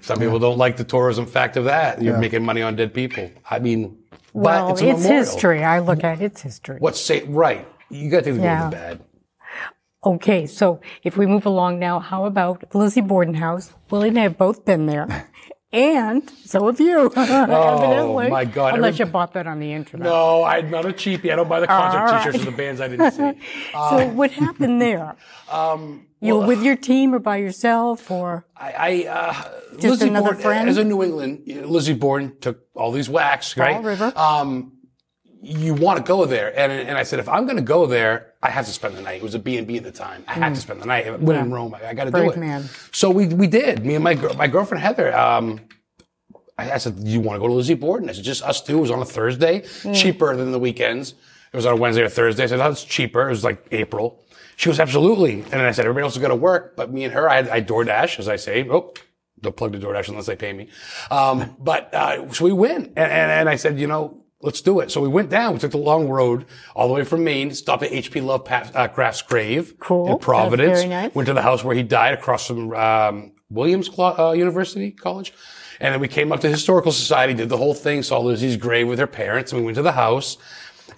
Some people don't like the tourism fact of that. You're making money on dead people. I mean, Well, but it's, it's a memorial. history. I look at its history. What's say right? You got to take the good Yeah. the bad. Okay, so if we move along now, how about Lizzie Borden House? Willie and I have both been there. <laughs> And so have you. <laughs> Oh, my God. Unless Every- you bought that on the internet. No, I'm not a cheapie. I don't buy the concert All right. t-shirts of the bands I didn't <laughs> see. so what happened there? Um, you were with your <sighs> team or by yourself or? I, I uh, Just Lizzie another Borden, friend? as a New England, Lizzie Borden took all these whacks, right? River. Um, you want to go there, and and I said if I'm going to go there, I have to spend the night. It was a B and B at the time. I had to spend the night. When in Rome, I, I got to do Mm. It. man. So we we did. Me and my my girlfriend Heather. Um, I, I said, "You want to go to Lizzie Borden?" I said, "Just us two. It was on a Thursday, Mm. cheaper than the weekends. It was on a Wednesday or Thursday. I said, "Oh, it's cheaper." It was like April. She goes, "Absolutely." And then I said, "Everybody else is going to work, but me and her, I, I DoorDash, as I say." Oh, don't plug the DoorDash unless they pay me. Um, but uh, so we went, and, and, and I said, "You know." Let's do it. So we went down. We took the long road all the way from Maine. Stopped at H.P. Lovecraft's uh, Craft's grave Cool. in Providence. very nice. Went to the house where he died across from um, Williams uh, University College. And then we came up to Historical Society, did the whole thing, saw Lizzie's grave with her parents, and we went to the house.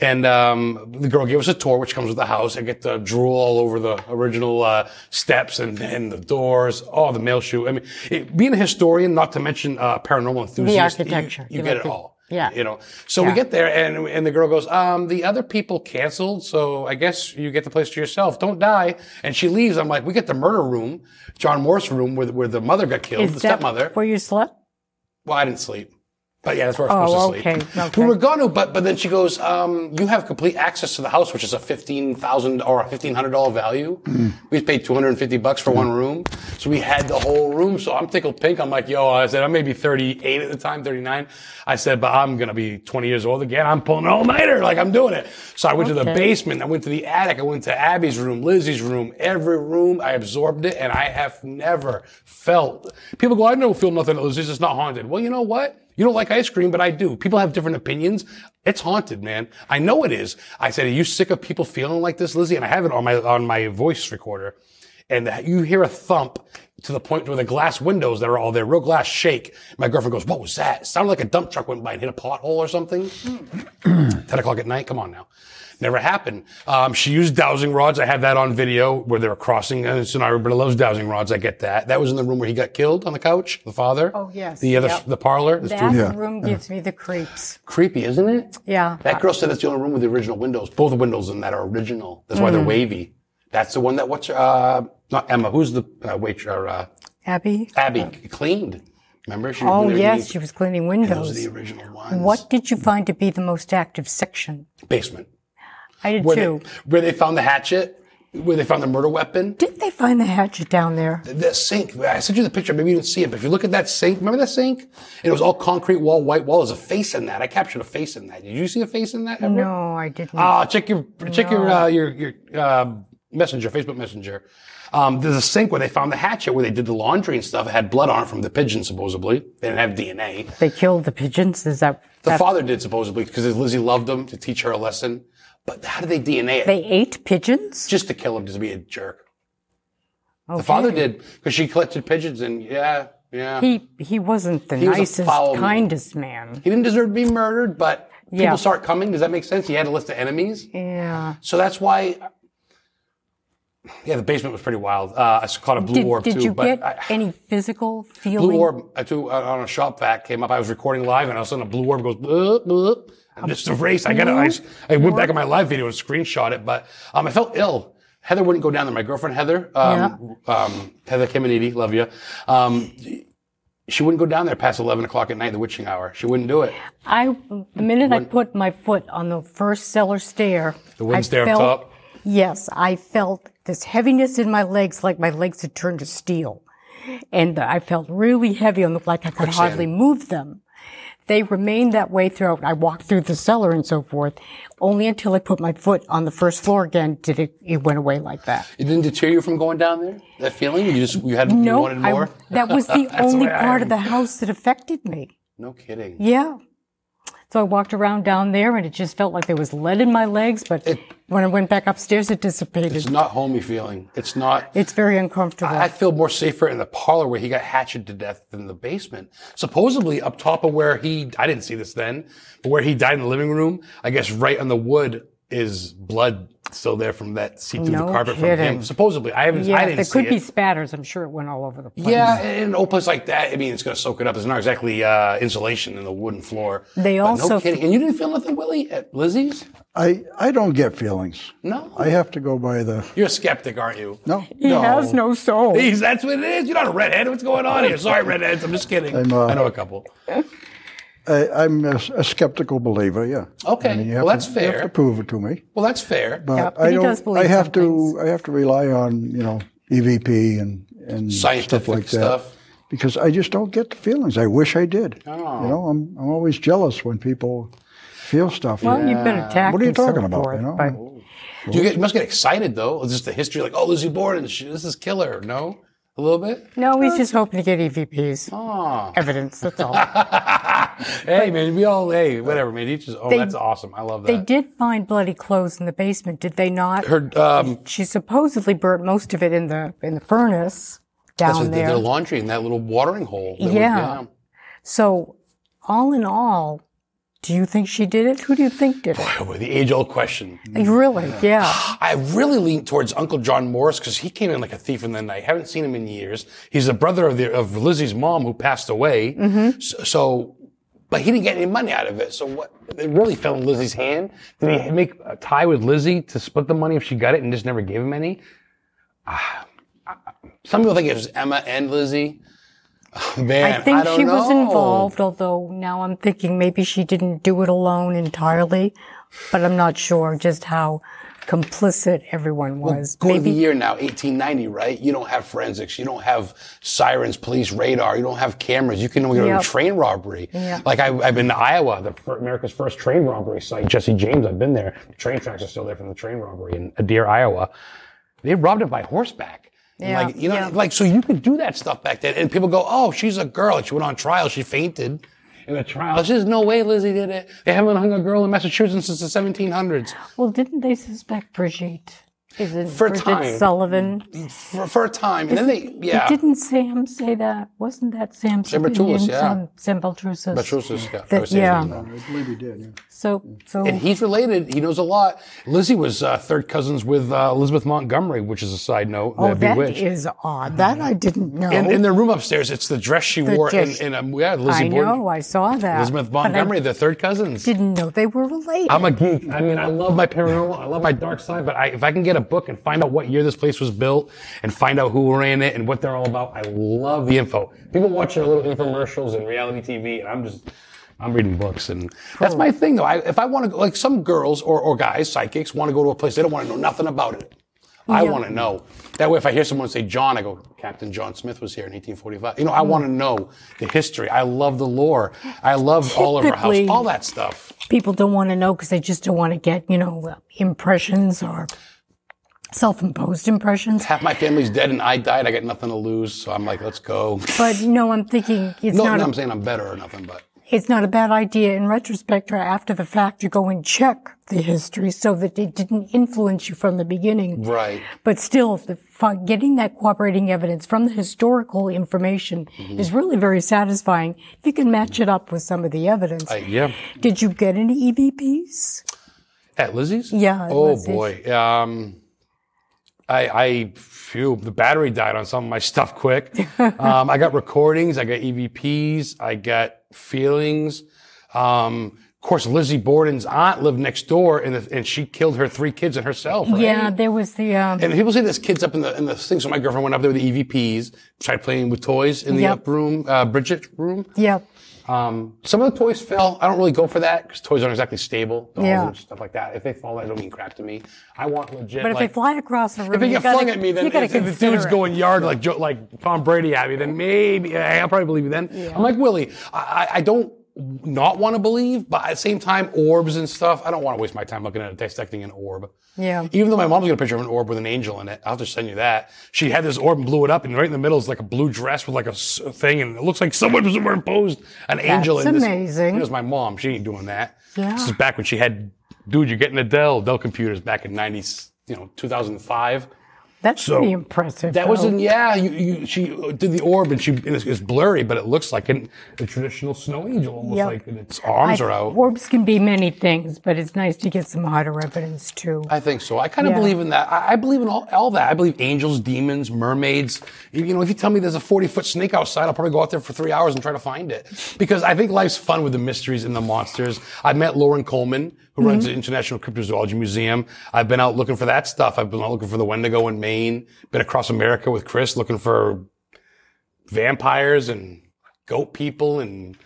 And um, the girl gave us a tour, which comes with the house. I get to drool all over the original uh, steps and, and the doors. Oh, the mail chute. I mean, it, being a historian, not to mention uh, paranormal enthusiast, you- architecture. you, You get it all. yeah. You know, so we get there and, and the girl goes, um, the other people canceled. So I guess you get the place to yourself. Don't die. And she leaves. I'm like, we get the murder room, John Morse room where, the- where the mother got killed, the Is that stepmother. where you slept? Well, I didn't sleep. But yeah, that's where I was Oh, supposed to okay, sleep. okay. <laughs> We were going to, but, but then she goes, um, you have complete access to the house, which is a 15,000 or a $1,500 value. We paid 250 bucks for one room. So we had the whole room. So I'm tickled pink. I'm like, yo, I said, I'm maybe 38 at the time, 39. I said, but I'm going to be 20 years old again. I'm pulling an all-nighter. Like I'm doing it. So I went to the basement. I went to the attic. I went to Abby's room, Lizzie's room, every room. I absorbed it and I have never felt, people go, I don't feel nothing at Lizzie's. It's not haunted. Well, you know what? You don't like ice cream, but I do. People have different opinions. It's haunted, man. I know it is. I said, are you sick of people feeling like this, Lizzie? And I have it on my, on my voice recorder. And you hear a thump to the point where the glass windows that are all there, real glass shake. My girlfriend goes, what was that? It sounded like a dump truck went by and hit a pothole or something. <clears throat> 10 o'clock at night. Come on now. Never happened. Um, she used dowsing rods. I have that on video where they were crossing. And it's an everybody loves dowsing rods. I get that. That was in the room where he got killed on the couch, the father. Oh, yes. The other, Yep. the parlor. There's two- That Yeah, room gives me the creeps. creepy, isn't it? Yeah. That girl said that's the only room with the original windows. Both windows in that are original. That's why Mm. they're wavy. That's the one that what's uh not Emma. Who's the uh, wait uh, uh, Abby? Abby cleaned? Remember? She Oh, yes, she was cleaning Those are windows. the original ones. What did you find to be the most active section? basement? I did Where too. they, where they found the hatchet. where they found the murder weapon. Did they find the hatchet down there? The sink. I sent you the picture. Maybe you didn't see it, but if you look at that sink, remember that sink? And it was all concrete wall, white wall. There's a face in that. I captured a face in that. Did you see a face in that? Ever? No, I didn't. Ah, check your check your uh, your your uh, messenger, Facebook Messenger. Um, there's a sink where they found the hatchet where they did the laundry and stuff. It had blood on it from the pigeon, supposedly. They didn't have DNA. they killed the pigeons. Is that? The that father did supposedly because Lizzie loved them to teach her a lesson. But how did they DNA it? they ate pigeons. Just to kill him, just to be a jerk. Okay. The father did because she collected pigeons and yeah, yeah. He he wasn't the a nicest, kindest man. He didn't deserve to be murdered, but people Yeah. start coming. Does that make sense? He had a list of enemies. Yeah. So that's why. Yeah, the basement was pretty wild. Uh, I caught a blue Did, orb did too, you but get I, any physical feeling? blue orb I too, uh, on a shop vac came up. I was recording live, and all of a sudden a blue orb goes. Bloop, bloop. I'm just erased. I got. I, I went back on my live video and screenshot it, but um, I felt ill. Heather wouldn't go down there. My girlfriend Heather, um, um, Heather Kiminiti, love you. Um, she wouldn't go down there past 11 o'clock at night, the witching hour. She wouldn't do it. I the minute I put my foot on the first cellar stair, The wooden I stair up top? Yes, I felt this heaviness in my legs, like my legs had turned to steel, and I felt really heavy on the like I could Quicksand. hardly move them. They remained that way throughout. I walked through the cellar and so forth. Only until I put my foot on the first floor again did it. It went away like that. It didn't deter you from going down there? That feeling? You just you had you No, wanted I- more? that was the <laughs> only the part of the house that affected me. No kidding. Yeah. So I walked around down there and it just felt like there was lead in my legs, but when I went back upstairs, it dissipated. It's not homey feeling. It's not. It's very uncomfortable. I feel more safer in the parlor where he got hatcheted to death than the basement. Supposedly up top of where he, I didn't see this then, but where he died in the living room, I guess right on the wood is blood still there from that seep through No the carpet from kidding. him. Supposedly, I haven't. I yeah, didn't there see could it. be spatters. I'm sure it went all over the place. Yeah, in an old place like that, I mean, it's going to soak it up. It's not exactly uh, insulation in the wooden floor. They But also- no kidding. And you didn't feel nothing, Willie, at Lizzie's? I, I don't get feelings. No. I have to go by the. You're a skeptic, aren't you? No. He has no soul. He's, that's what it is. You're not a redhead. What's going on here? Sorry, redheads. I'm just kidding. I'm, uh, I know a couple. I, I'm a, a skeptical believer, yeah. Okay. I mean, Well, that's to, You have fair. to prove it to me. Well, that's fair. But Yeah, I don't. does believe I have to. things. I have to rely on you know EVP and and Scientific stuff like that stuff. because I just don't get the feelings. I wish I did. Oh. You know, I'm I'm always jealous when people feel stuff. Well, you've been attacked. What are you and so talking about, forth, you know? but- Do you, get, you must get excited, though. It's just the history, like, oh, Lizzie Borden, this is killer. No? A little bit? no, he's just hoping to get EVPs. Aw. Evidence, that's all. <laughs> hey, man, we all, hey, whatever, man. Each is, oh, They- that's awesome. I love that. They did find bloody clothes in the basement, did they not? Her, um, She supposedly burnt most of it in the in the furnace that's down what they did there. their laundry in that little watering hole. That was- Yeah. So, all in all, do you think she did it? Who do you think did it? yeah. The age old question. Really? Yeah. I really lean towards Uncle John Morris because he came in like a thief in the night. haven't seen him in years. He's the brother of the of Lizzie's mom who passed away. So, so, but he didn't get any money out of it. So what? It really fell in Lizzie's hand. Did he make a tie with Lizzie to split the money if she got it and just never gave him any? Ah, some people think it was Emma and Lizzie. <laughs> Man, I think don't she was involved, although now I'm thinking maybe she didn't do it alone entirely, but I'm not sure just how complicit everyone was. Go to the year now, 1890, right? You don't have forensics. You don't have sirens, police, radar. You don't have cameras. You can only go to a train robbery. Yeah. Like I, I've been to Iowa, the fir- America's first train robbery site. Jesse James, I've been there. The train tracks are still there from the train robbery in Adair, Iowa. They robbed it by horseback. And Yeah, Like, you know, yeah. like, so you could do that stuff back then. And people go, oh, she's a girl. She went on trial. She fainted in the trial. There's just no way Lizzie did it. They haven't hung a girl in Massachusetts since the 1700s. well, didn't they suspect Bridget? Is it For a time. Sullivan? For, for a time. And then they, yeah. Didn't Sam say that? Wasn't that Sam? Sam Bertullis, yeah. Sam, Sam Baltrusis. Bertrusis, yeah. I That- was saying his yeah. name. I believe he did. Yeah. So, so And he's related. He knows a lot. Lizzie was uh, third cousins with uh, Elizabeth Montgomery, which is a side note. oh, the that Bewitched. is odd. That I didn't know. in, in their room upstairs, it's the dress she wore in, dress- in um, yeah, Lizzie I Borden. know. I saw that. Elizabeth Montgomery, they're third cousins. didn't know they were related. I'm a geek. I mean, I love my paranormal. I love my dark side. But I, if I can get a book and find out what year this place was built and find out who ran it and what they're all about, I love the info. People watch their little infomercials and reality TV, and I'm just, I'm reading books, and that's my thing. Though, I, if I want to, go, like some girls or, or guys, psychics, want to go to a place, they don't want to know nothing about it. I Yeah. want to know. That way, if I hear someone say John, I go, Captain John Smith was here in 1845. You know, I Mm. want to know the history. I love the lore. I love Oliver House, all that stuff. People don't want to know because they just don't want to get, you know, uh, impressions or self-imposed impressions. Half my family's dead and I died. I got nothing to lose. So I'm like, let's go. But you know, I'm thinking it's No, not. no, a- I'm saying I'm better or nothing, but it's not a bad idea in retrospect or after the fact to go and check the history so that it didn't influence you from the beginning. right. But still, the, getting that cooperating evidence from the historical information Mm-hmm. is really very satisfying if you can match it up with some of the evidence. I, yeah. Did you get any EVPs? At Lizzie's? Yeah, at Oh Lizzie's. boy. Um, I, I, phew, the battery died on some of my <laughs> stuff quick. <laughs> um, I got recordings. I got EVPs. I got feelings. Um, of course, Lizzie Borden's aunt lived next door, and, the, and she killed her three kids and herself. Right? Yeah, there was the. Um, And people say there's kids up in the in the thing. So my girlfriend went up there with the EVPs, tried playing with toys in the Yep. up room, uh, Bridget room. yeah, Um, some of the toys fell. I don't really go for that because toys aren't exactly stable. Dolls Yeah. and stuff like that. If they fall, that don't mean crap to me. I want legit. but if like, they fly across the room, if they get gotta, flung at me, then if, if the dude's it. going yard like like Tom Brady at me, then maybe I'll probably believe you then. I'm like Willie. I, I don't not want to believe, but at the same time, orbs and stuff. I don't want to waste my time looking at dissecting an orb. Yeah. Even though my mom's got a picture of an orb with an angel in it, I'll just send you that. She had this orb and blew it up, and right in the middle is like a blue dress with like a thing, and it looks like someone was superimposed an angel That's in this. amazing. It was my mom. She ain't doing that. Yeah. This is back when she had, dude, you're getting a Dell, Dell computers back in 90s, you know, 2005. That's So, pretty impressive. That though. was in yeah. You, you she did the orb and she it's, it's blurry, but it looks like an, a traditional snow angel, almost Yep. like and its arms I- are out. Orbs can be many things, but it's nice to get some harder evidence too. I think so. I kind of Yeah. believe in that. I, I believe in all, all that. I believe angels, demons, mermaids. You, you know, if you tell me there's a 40 foot snake outside, I'll probably go out there for three hours and try to find it. Because I think life's fun with the mysteries and the monsters. I met Loren Coleman, who runs mm-hmm. the International Cryptozoology Museum. I've been out looking for that stuff. I've been out looking for the Wendigo in Maine. Been across America with Chris looking for vampires and goat people and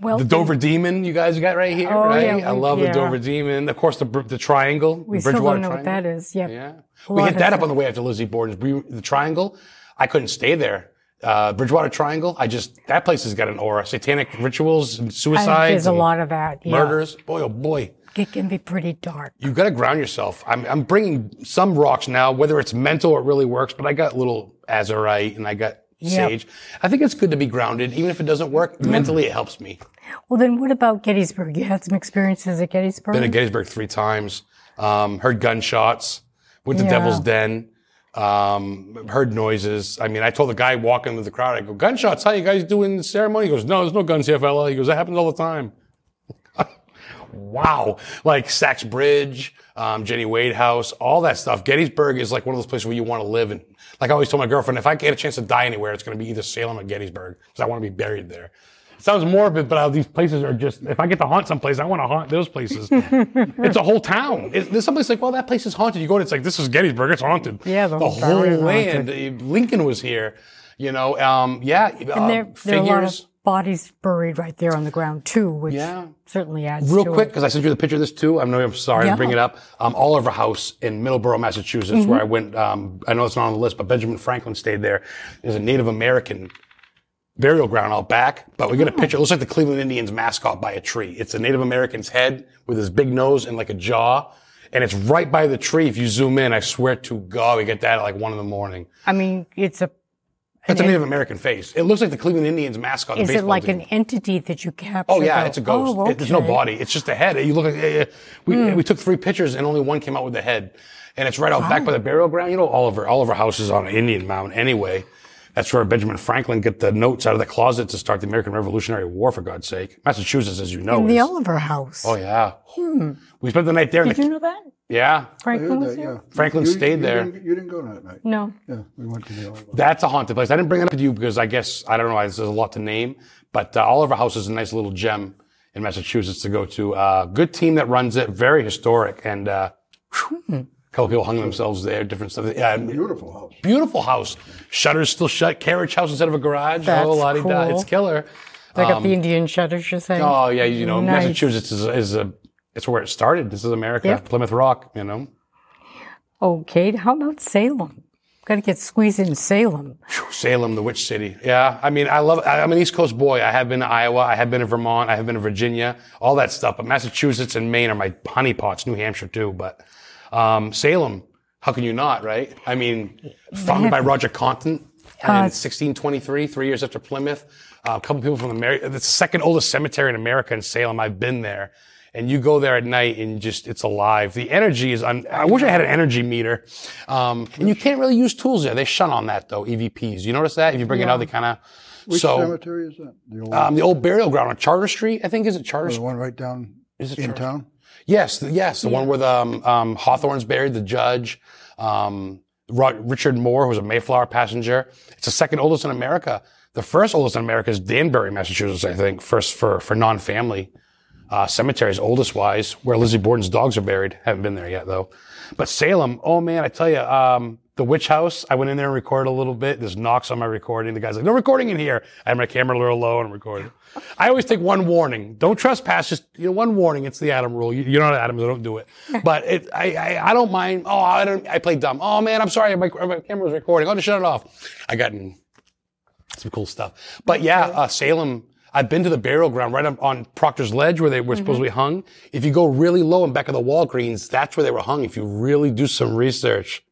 well, the Dover Demon, you guys got right here, Oh, right? yeah, I love yeah. the Dover Demon. Of course, the the triangle, we the still don't know what that is. Yep. Yeah, we hit that up on the way after Lizzie Borden's. The triangle, I couldn't stay there. Uh, Bridgewater Triangle, I just that place has got an aura. Satanic rituals and suicides, there's a lot of that. Yeah. murders. Boy, oh boy. It can be pretty dark. You've got to ground yourself. I'm, I'm bringing some rocks now, whether it's mental or it really works, but I got little azurite and I got Yep. sage. I think it's good to be grounded, even if it doesn't work. Mentally, it helps me. Well, then what about Gettysburg? You had some experiences at Gettysburg. Been to Gettysburg three times. Um, heard gunshots. Went to Yeah. Devil's Den. Um, heard noises. I mean, I told the guy walking with the crowd, I go, gunshots, how you guys doing the ceremony? He goes, no, there's no guns here, fella. He goes, that happens all the time. <laughs> wow. Like Sachs Bridge, um, Jenny Wade House, all that stuff. Gettysburg is like one of those places where you want to live. And like I always told my girlfriend, if I get a chance to die anywhere, it's going to be either Salem or Gettysburg because I want to be buried there. Sounds morbid, but uh, these places are just, if I get to haunt someplace, I want to haunt those places. <laughs> it's a whole town. It, there's someplace like, well, that place is haunted. You go to, it's like, this is Gettysburg, it's haunted. Yeah, the the whole whole land. Uh, Lincoln was here, you know, um, yeah, uh, and there, there are a lot of bodies buried right there on the ground too, which Yeah. certainly adds to it. Real quick, because I sent you the picture of this too. I'm, I'm sorry Yeah. to bring it up. Um, Oliver House in Middleborough, Massachusetts, where I went. Um, I know it's not on the list, but Benjamin Franklin stayed there. There's a Native American burial ground out back, but we get a picture. It looks like the Cleveland Indians mascot by a tree. It's a Native American's head with his big nose and like a jaw. And it's right by the tree. If you zoom in, I swear to God, we get that at like one in the morning. I mean, it's a. It's a Native American face. It looks like the Cleveland Indians mascot. the Is it baseball like team. an entity that you capture? Oh yeah, it's a ghost. Oh, It- There's no okay. Hmm. body. It's just a head. You look like eh, eh, we we took three pictures and only one came out with the head, and it's right out back by the burial ground. You know, Oliver Oliver House is on an Indian mound anyway. That's where Benjamin Franklin got the notes out of the closet to start the American Revolutionary War. For God's sake, Massachusetts, as you know, In the is- Oliver House. oh yeah. Hmm. We spent the night there. In Did the, you know that? yeah, Franklin was that, there? yeah. Franklin You- stayed you there. Didn't, you didn't go that night. No. Yeah, we went to the Oliver. That's a haunted place. I didn't bring it up to you because I guess I don't know. Why there's a lot to name, but uh, Oliver House is a nice little gem in Massachusetts to go to. Uh, good team that runs it. Very historic, and uh, whew, a couple people hung themselves there. Different stuff. Yeah, Beautiful house. beautiful house. Shutters still shut. Carriage house instead of a garage. Oh, That's oh, la-di-da. cool. It's killer. They got the um, Indian shutters, you're saying? Oh yeah, you know Nice. Massachusetts is, is a it's where it started. This is America. Yep. Plymouth Rock. You know. Oh, okay, how about Salem? Got to get squeezed in Salem. Salem, the witch city. Yeah, I mean, I love. I- I'm an East Coast boy. I have been to Iowa. I have been to Vermont. I have been to Virginia. All that stuff. But Massachusetts and Maine are my honeypots. New Hampshire too. But um, Salem, how can you not? Right? I mean, founded by Roger Conant in 1623, three years after Plymouth. Uh, a couple people from America. The second oldest cemetery in America in Salem. I've been there. And you go there at night and just, it's alive. The energy is, un- I wish I had an energy meter. Um, and you can't really use tools there. They shun on that though, EVPs. You notice that? If you bring it out, they kind of, Which so, cemetery is that? The old um, the old burial ground on Charter Street, I think, is it Charter the Street? one right down Is it in Charter- town? Yes, the- yes, the one where the, um, um, Hawthorne's buried, the judge, um, Richard More, who was a Mayflower passenger. It's the second oldest in America. The first oldest in America is Danbury, Massachusetts, I think, first for, for non-family. Uh, cemeteries, oldest wise, where Lizzie Borden's dogs are buried. Haven't been there yet though. But Salem, oh man, I tell you, um, the witch house, I went in there and recorded a little bit. There's knocks on my recording. The guy's like, no recording in here. I have my camera a little low and I'm recording. I always take one warning. Don't trespass. Just, you know, one warning. It's the Adam rule. You, you're not Adam, so don't do it. <laughs> But it, I, I, I don't mind. Oh, I don't, I play dumb. Oh man, I'm sorry. My, my camera was recording. I'll just shut it off. I got in some cool stuff. But yeah, uh, Salem, I've been to the burial ground right up on Proctor's Ledge where they were supposed to be hung. If you go really low and back of the Walgreens, that's where they were hung. If you really do some research.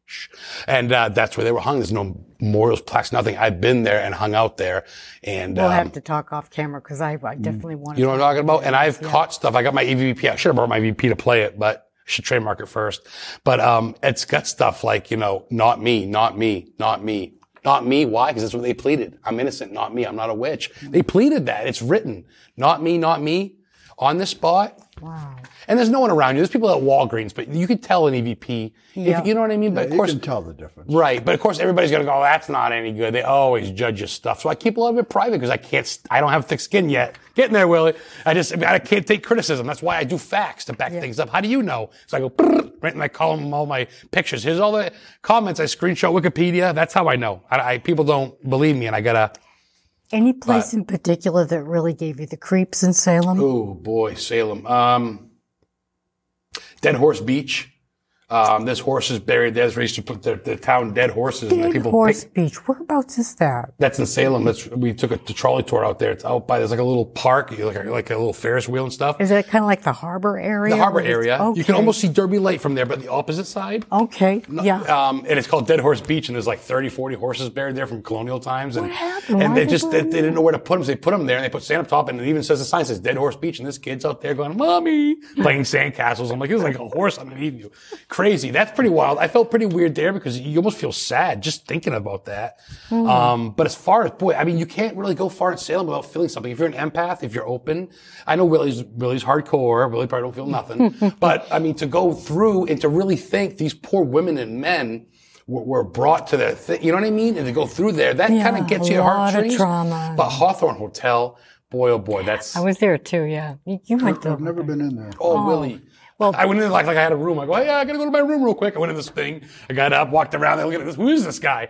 And uh, that's where they were hung. There's no memorials, plaques, nothing. I've been there and hung out there. And We'll um, have to talk off camera because I, I definitely want to. you know what I'm talking about? And I've caught stuff. I got my EVP. I should have brought my EVP to play it, but I should trademark it first. But um, it's got stuff like, you know, not me, not me, not me, not me. Why? Because that's what they pleaded. I'm innocent, not me. I'm not a witch. They pleaded that. It's written. Not me, not me. On the spot. Wow. And there's no one around you. There's people at Walgreens, but you could tell an EVP. Yeah. If, you know what I mean? But of You course, can tell the difference. Right, but of course everybody's gonna go. "Oh, That's not any good. They always judge your stuff, so I keep a lot of it private because I can't. I don't have thick skin yet. Getting there, Willie. I just I can't take criticism. That's why I do facts to back things up. How do you know? So I go right, and I call them all my pictures. Here's all the comments I screenshot Wikipedia. That's how I know. I, I people don't believe me, and I gotta. Any place in particular that really gave you the creeps in Salem? Oh boy, Salem. Um, Dead Horse Beach. Um, there's horses buried there. They used to put the, the town dead horses. and Dead people Horse pick- Beach. Whereabouts is that? That's in Salem. That's we took a trolley tour out there. It's out by there's like a little park, like a, like a little Ferris wheel and stuff. Is it kind of like the harbor area? the harbor area. You can almost see Derby Lake from there, but the opposite side. Okay. Yeah. Um, and it's called Dead Horse Beach, and there's like 30, 40 horses buried there from colonial times. And, What happened? and Why they just they they, didn't know where to put them, so they put them there, and they put sand up top, and it even says the sign says Dead Horse Beach, and this kid's out there going, "Mommy," playing sandcastles. I'm like, there's like a horse underneath you. Crazy. That's pretty wild. I felt pretty weird there because you almost feel sad just thinking about that. Hmm. Um, but as far as boy, I mean, you can't really go far in Salem without feeling something. If you're an empath, if you're open, I know Willie's Willie's hardcore. Willie probably don't feel nothing. <laughs> but I mean, to go through and to really think these poor women and men were, were brought to their thing. You know what I mean? And to go through there, that Yeah, kind of gets a you your lot of heartstrings. trauma. But Hawthorne Hotel, boy, oh boy, that's I was there too. Yeah. You, you went to. I've never been in there. Oh, Willie. Well- I went in like, like I had a room. I go, yeah, I gotta go to my room real quick. I went in this thing. I got up, walked around. I look at this. Who is this guy?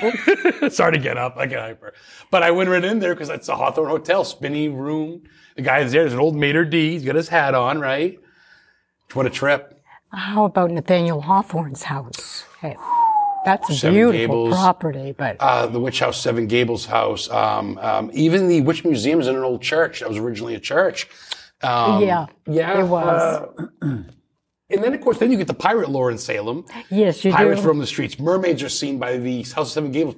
<laughs> Sorry to get up. I get hyper. But I went right in there because it's a Hawthorne Hotel, spinny room. The guy is there. There's an old maitre d'. He's got his hat on, right? What a trip. How about Nathaniel Hawthorne's house? Hey, that's a Seven beautiful Gables. property, but Uh, the Witch House, Seven Gables House. Um, um, even the Witch Museum is in an old church. That was originally a church. Um, yeah, Yeah. it was. uh, and then, of course, then you get the pirate lore in Salem. yes, you Pirates do. roam the streets. Mermaids are seen by the House of Seven Gables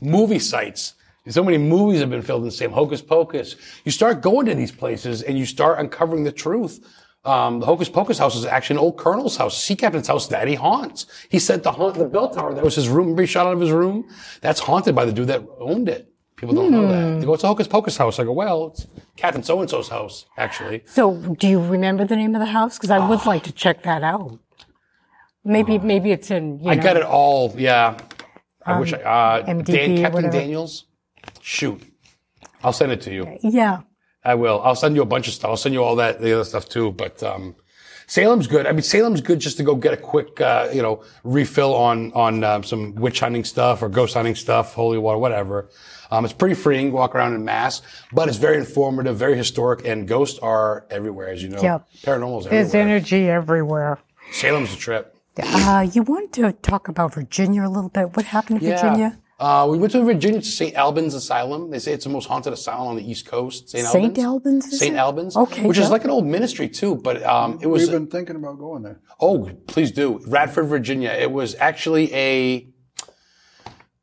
movie sites. So many movies have been filmed in the same Hocus Pocus. You start going to these places and you start uncovering the truth. Um, the Hocus Pocus house is actually an old colonel's house, sea captain's house that he haunts. He said to haunt the bell tower. That was his room. Remember he shot out of his room? That's haunted by the dude that owned it. People don't know that. They go, it's a Hocus Pocus house. I go, well, it's Captain So-and-so's house, actually. So, do you remember the name of the house? Because I would like to check that out. Maybe, maybe it's in. You I know, got it all. Yeah. I wish I, uh, MDB Dan, Captain whatever. Daniels. Shoot. I'll send it to you. Yeah. I will. I'll send you a bunch of stuff. I'll send you all that, the other stuff too. But, um, Salem's good. I mean, Salem's good just to go get a quick, uh, you know, refill on, on, um, some witch hunting stuff or ghost hunting stuff, holy water, whatever. Um, it's pretty freeing, walk around in mass, but it's very informative, very historic, and ghosts are everywhere, as you know. Yep. Paranormal's There's everywhere. energy everywhere. Salem's a trip. Uh, you want to talk about Virginia a little bit? What happened to Virginia? Uh, we went to Virginia to St. Albans Asylum. They say it's the most haunted asylum on the East Coast. St. St. Albans, is St. it? Albans. Okay, Which is like an old ministry too, but um, it was. We've been thinking about going there. Oh, please do. Radford, Virginia. It was actually a,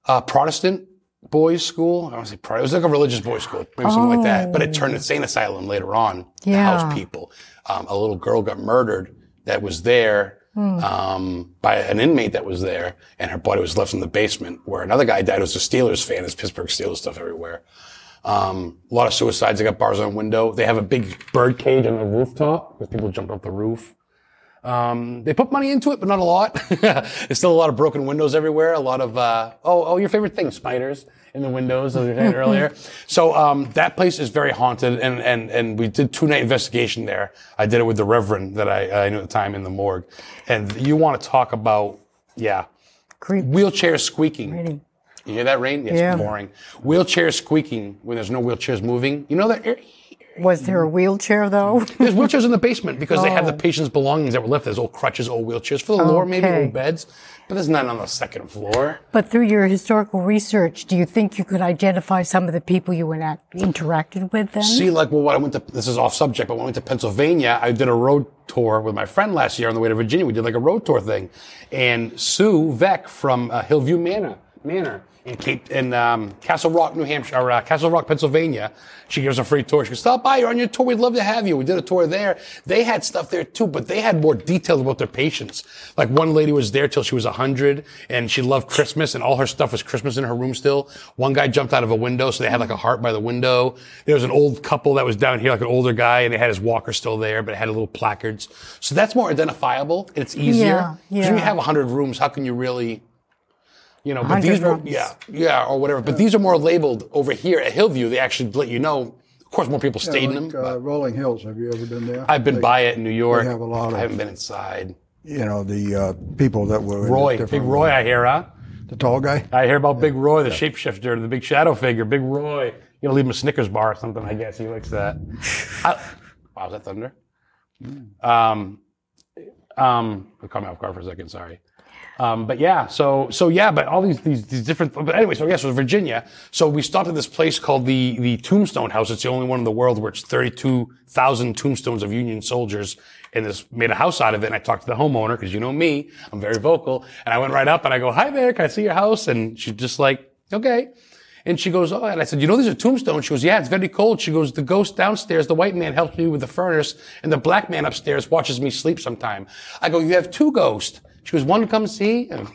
uh Protestant boys' school. I don't want to say Protestant. It was like a religious boys' school, maybe something like that. But it turned insane asylum later on to Yeah. house people. Um, a little girl got murdered that was there um, by an inmate that was there, and her body was left in the basement. Where another guy died who was a Steelers fan. There's Pittsburgh Steelers stuff everywhere. Um, a lot of suicides. They got bars on the window. They have a big bird cage on the rooftop because people jumped off the roof. Um, they put money into it, but not a lot. <laughs> There's still a lot of broken windows everywhere. A lot of uh, oh, oh, your favorite thing, spiders in the windows, as we said earlier. So um, that place is very haunted, and and and we did two night investigation there. I did it with the Reverend that I, I knew at the time in the morgue, and you want to talk about yeah, Creep. wheelchairs squeaking. You hear that rain? Yeah, Yeah. It's boring. Wheelchairs squeaking when there's no wheelchairs moving. You know that. Was there a wheelchair though? <laughs> There's wheelchairs in the basement because they have the Oh. patient's belongings that were left. There's old crutches, old wheelchairs for the lower, maybe Okay. old beds, but there's none on the second floor. But through your historical research, do you think you could identify some of the people you interact, interacted with then? See, like, well, when I went to, this is off subject, but when I went to Pennsylvania, I did a road tour with my friend last year on the way to Virginia. We did like a road tour thing. And Sue Vec from uh, Hillview Manor, Manor in Cape, in um, Castle Rock, New Hampshire, or uh, Castle Rock, Pennsylvania, she gives a free tour. She goes, stop by, you're on your tour, we'd love to have you. We did a tour there. They had stuff there too, but they had more details about their patients. Like one lady was there till she was 100 and she loved Christmas and all her stuff was Christmas in her room still. One guy jumped out of a window, so they had like a heart by the window. There was an old couple that was down here, like an older guy, and they had his walker still there, but it had little placards. So that's more identifiable. It's easier. Yeah, 'Cause when you yeah. have 100 rooms, how can you really, you know, but these were, yeah, yeah, or whatever. But these are more labeled over here at Hillview. They actually let you know. Of course, more people stayed in them. Like, uh, Rolling Hills. Have you ever been there? I've been by it in New York. they have a lot of- I haven't been inside. You know the uh, people that were in the Roy, different- Big Roy, I hear, huh? the tall guy. I hear about Big Roy, the shapeshifter, the big shadow figure, Big Roy. You gotta leave him a Snickers bar or something, I guess. He likes that. <laughs> I, wow, is that thunder? Um, um, it caught me off guard for a second, sorry. Um, but yeah, so so yeah, but all these these, these different. But anyway, so I guess it was Virginia. So we stopped at this place called the the Tombstone House. It's the only one in the world where it's thirty two thousand tombstones of Union soldiers, and this made a house out of it. And I talked to the homeowner because you know me, I'm very vocal. And I went right up and I go, "Hi there, can I see your house?" And she's just like, "Okay." And she goes, oh, and I said, you know, these are tombstones. She goes, yeah, it's very cold. She goes, the ghost downstairs, the white man helps me with the furnace, and the black man upstairs watches me sleep sometime. I go, you have two ghosts. She goes, one to come see? And,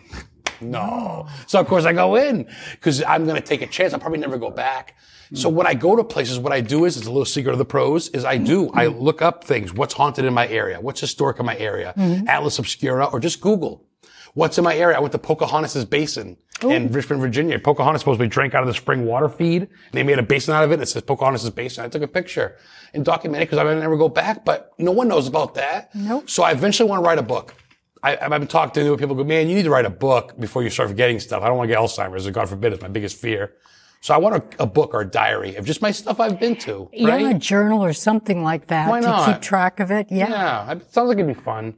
no. So of course I go in because I'm going to take a chance. I'll probably never go back. So when I go to places, what I do is, it's a little secret of the pros, is I do, I look up things. What's haunted in my area? What's historic in my area? Mm-hmm. Atlas Obscura or just Google. What's in my area? I went to Pocahontas Basin in Richmond, Virginia. Pocahontas supposedly drank out of the spring water feed. They made a basin out of it. It says Pocahontas Basin. I took a picture and documented because I might never go back, but no one knows about that. Nope. So I eventually want to write a book. I, I've been talking to people go, man, you need to write a book before you start forgetting stuff. I don't want to get Alzheimer's. God forbid, it's my biggest fear. So I want a, a book or a diary of just my stuff I've been to. Right? Yeah, a journal or something like that Why not? to keep track of it. Yeah. Yeah, it sounds like it'd be fun.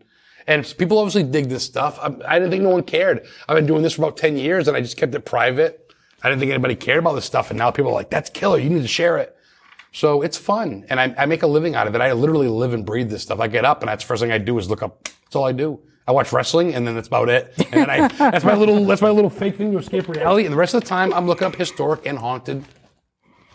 And people obviously dig this stuff. I, I didn't think no one cared. I've been doing this for about 10 years and I just kept it private. I didn't think anybody cared about this stuff. And now people are like, that's killer. You need to share it. So it's fun. And I, I make a living out of it. I literally live and breathe this stuff. I get up and that's the first thing I do is look up. That's all I do. I watch wrestling and then that's about it. And then I, that's my little, that's my little fake thing to escape reality. And the rest of the time I'm looking up historic and haunted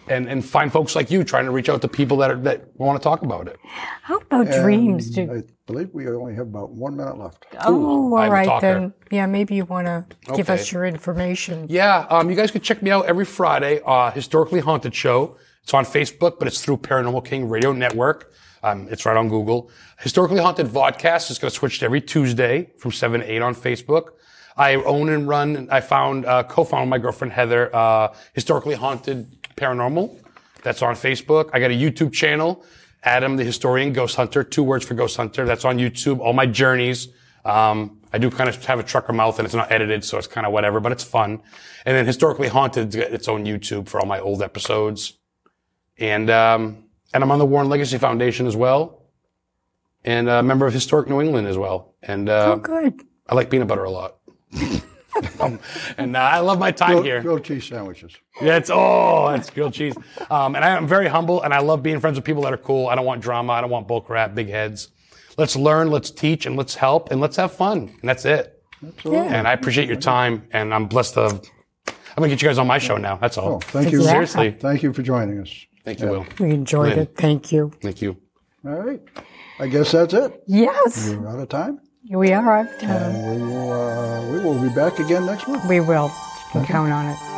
and, and find folks like you trying to reach out to people that are, that want to talk about it. How about dreams? Do, I believe we only have about one minute left. oh, all I'm right then. Yeah, maybe you want to give us your information. Yeah, um, you guys can check me out every Friday, uh, Historically Haunted Show. It's on Facebook, but it's through Paranormal King Radio Network. Um, it's right on Google. Historically Haunted Vodcast is going to switch to every Tuesday from 7 to 8 on Facebook. I own and run, I found, uh, co-found with my girlfriend Heather, uh, Historically Haunted Paranormal. That's on Facebook. I got a YouTube channel, Adam the Historian Ghost Hunter, two words for Ghost Hunter. That's on YouTube. All my journeys. Um, I do kind of have a trucker mouth and it's not edited, so it's kind of whatever, but it's fun. And then Historically Haunted, its own YouTube for all my old episodes. And, um, and I'm on the Warren Legacy Foundation as well. And a member of Historic New England as well. And, uh, Oh, good. I like peanut butter a lot. Um, <laughs> and uh, I love my time Grilled, here. grilled cheese sandwiches. Yeah, it's oh, that's grilled cheese. Um, and I am very humble, and I love being friends with people that are cool. I don't want drama. I don't want bull crap, big heads. Let's learn, let's teach, and let's help, and let's have fun. And that's it. Absolutely. And I appreciate your time, and I'm blessed to. I'm gonna get you guys on my show now. That's all. Oh, thank you. Seriously, Thank you for joining us. Thank you, Will. We enjoyed Lynn. it. Thank you. Thank you. All right. I guess that's it. Yes, We're out of time. we are out of time. And we will, uh, we will be back again next month. We will. You can count on it.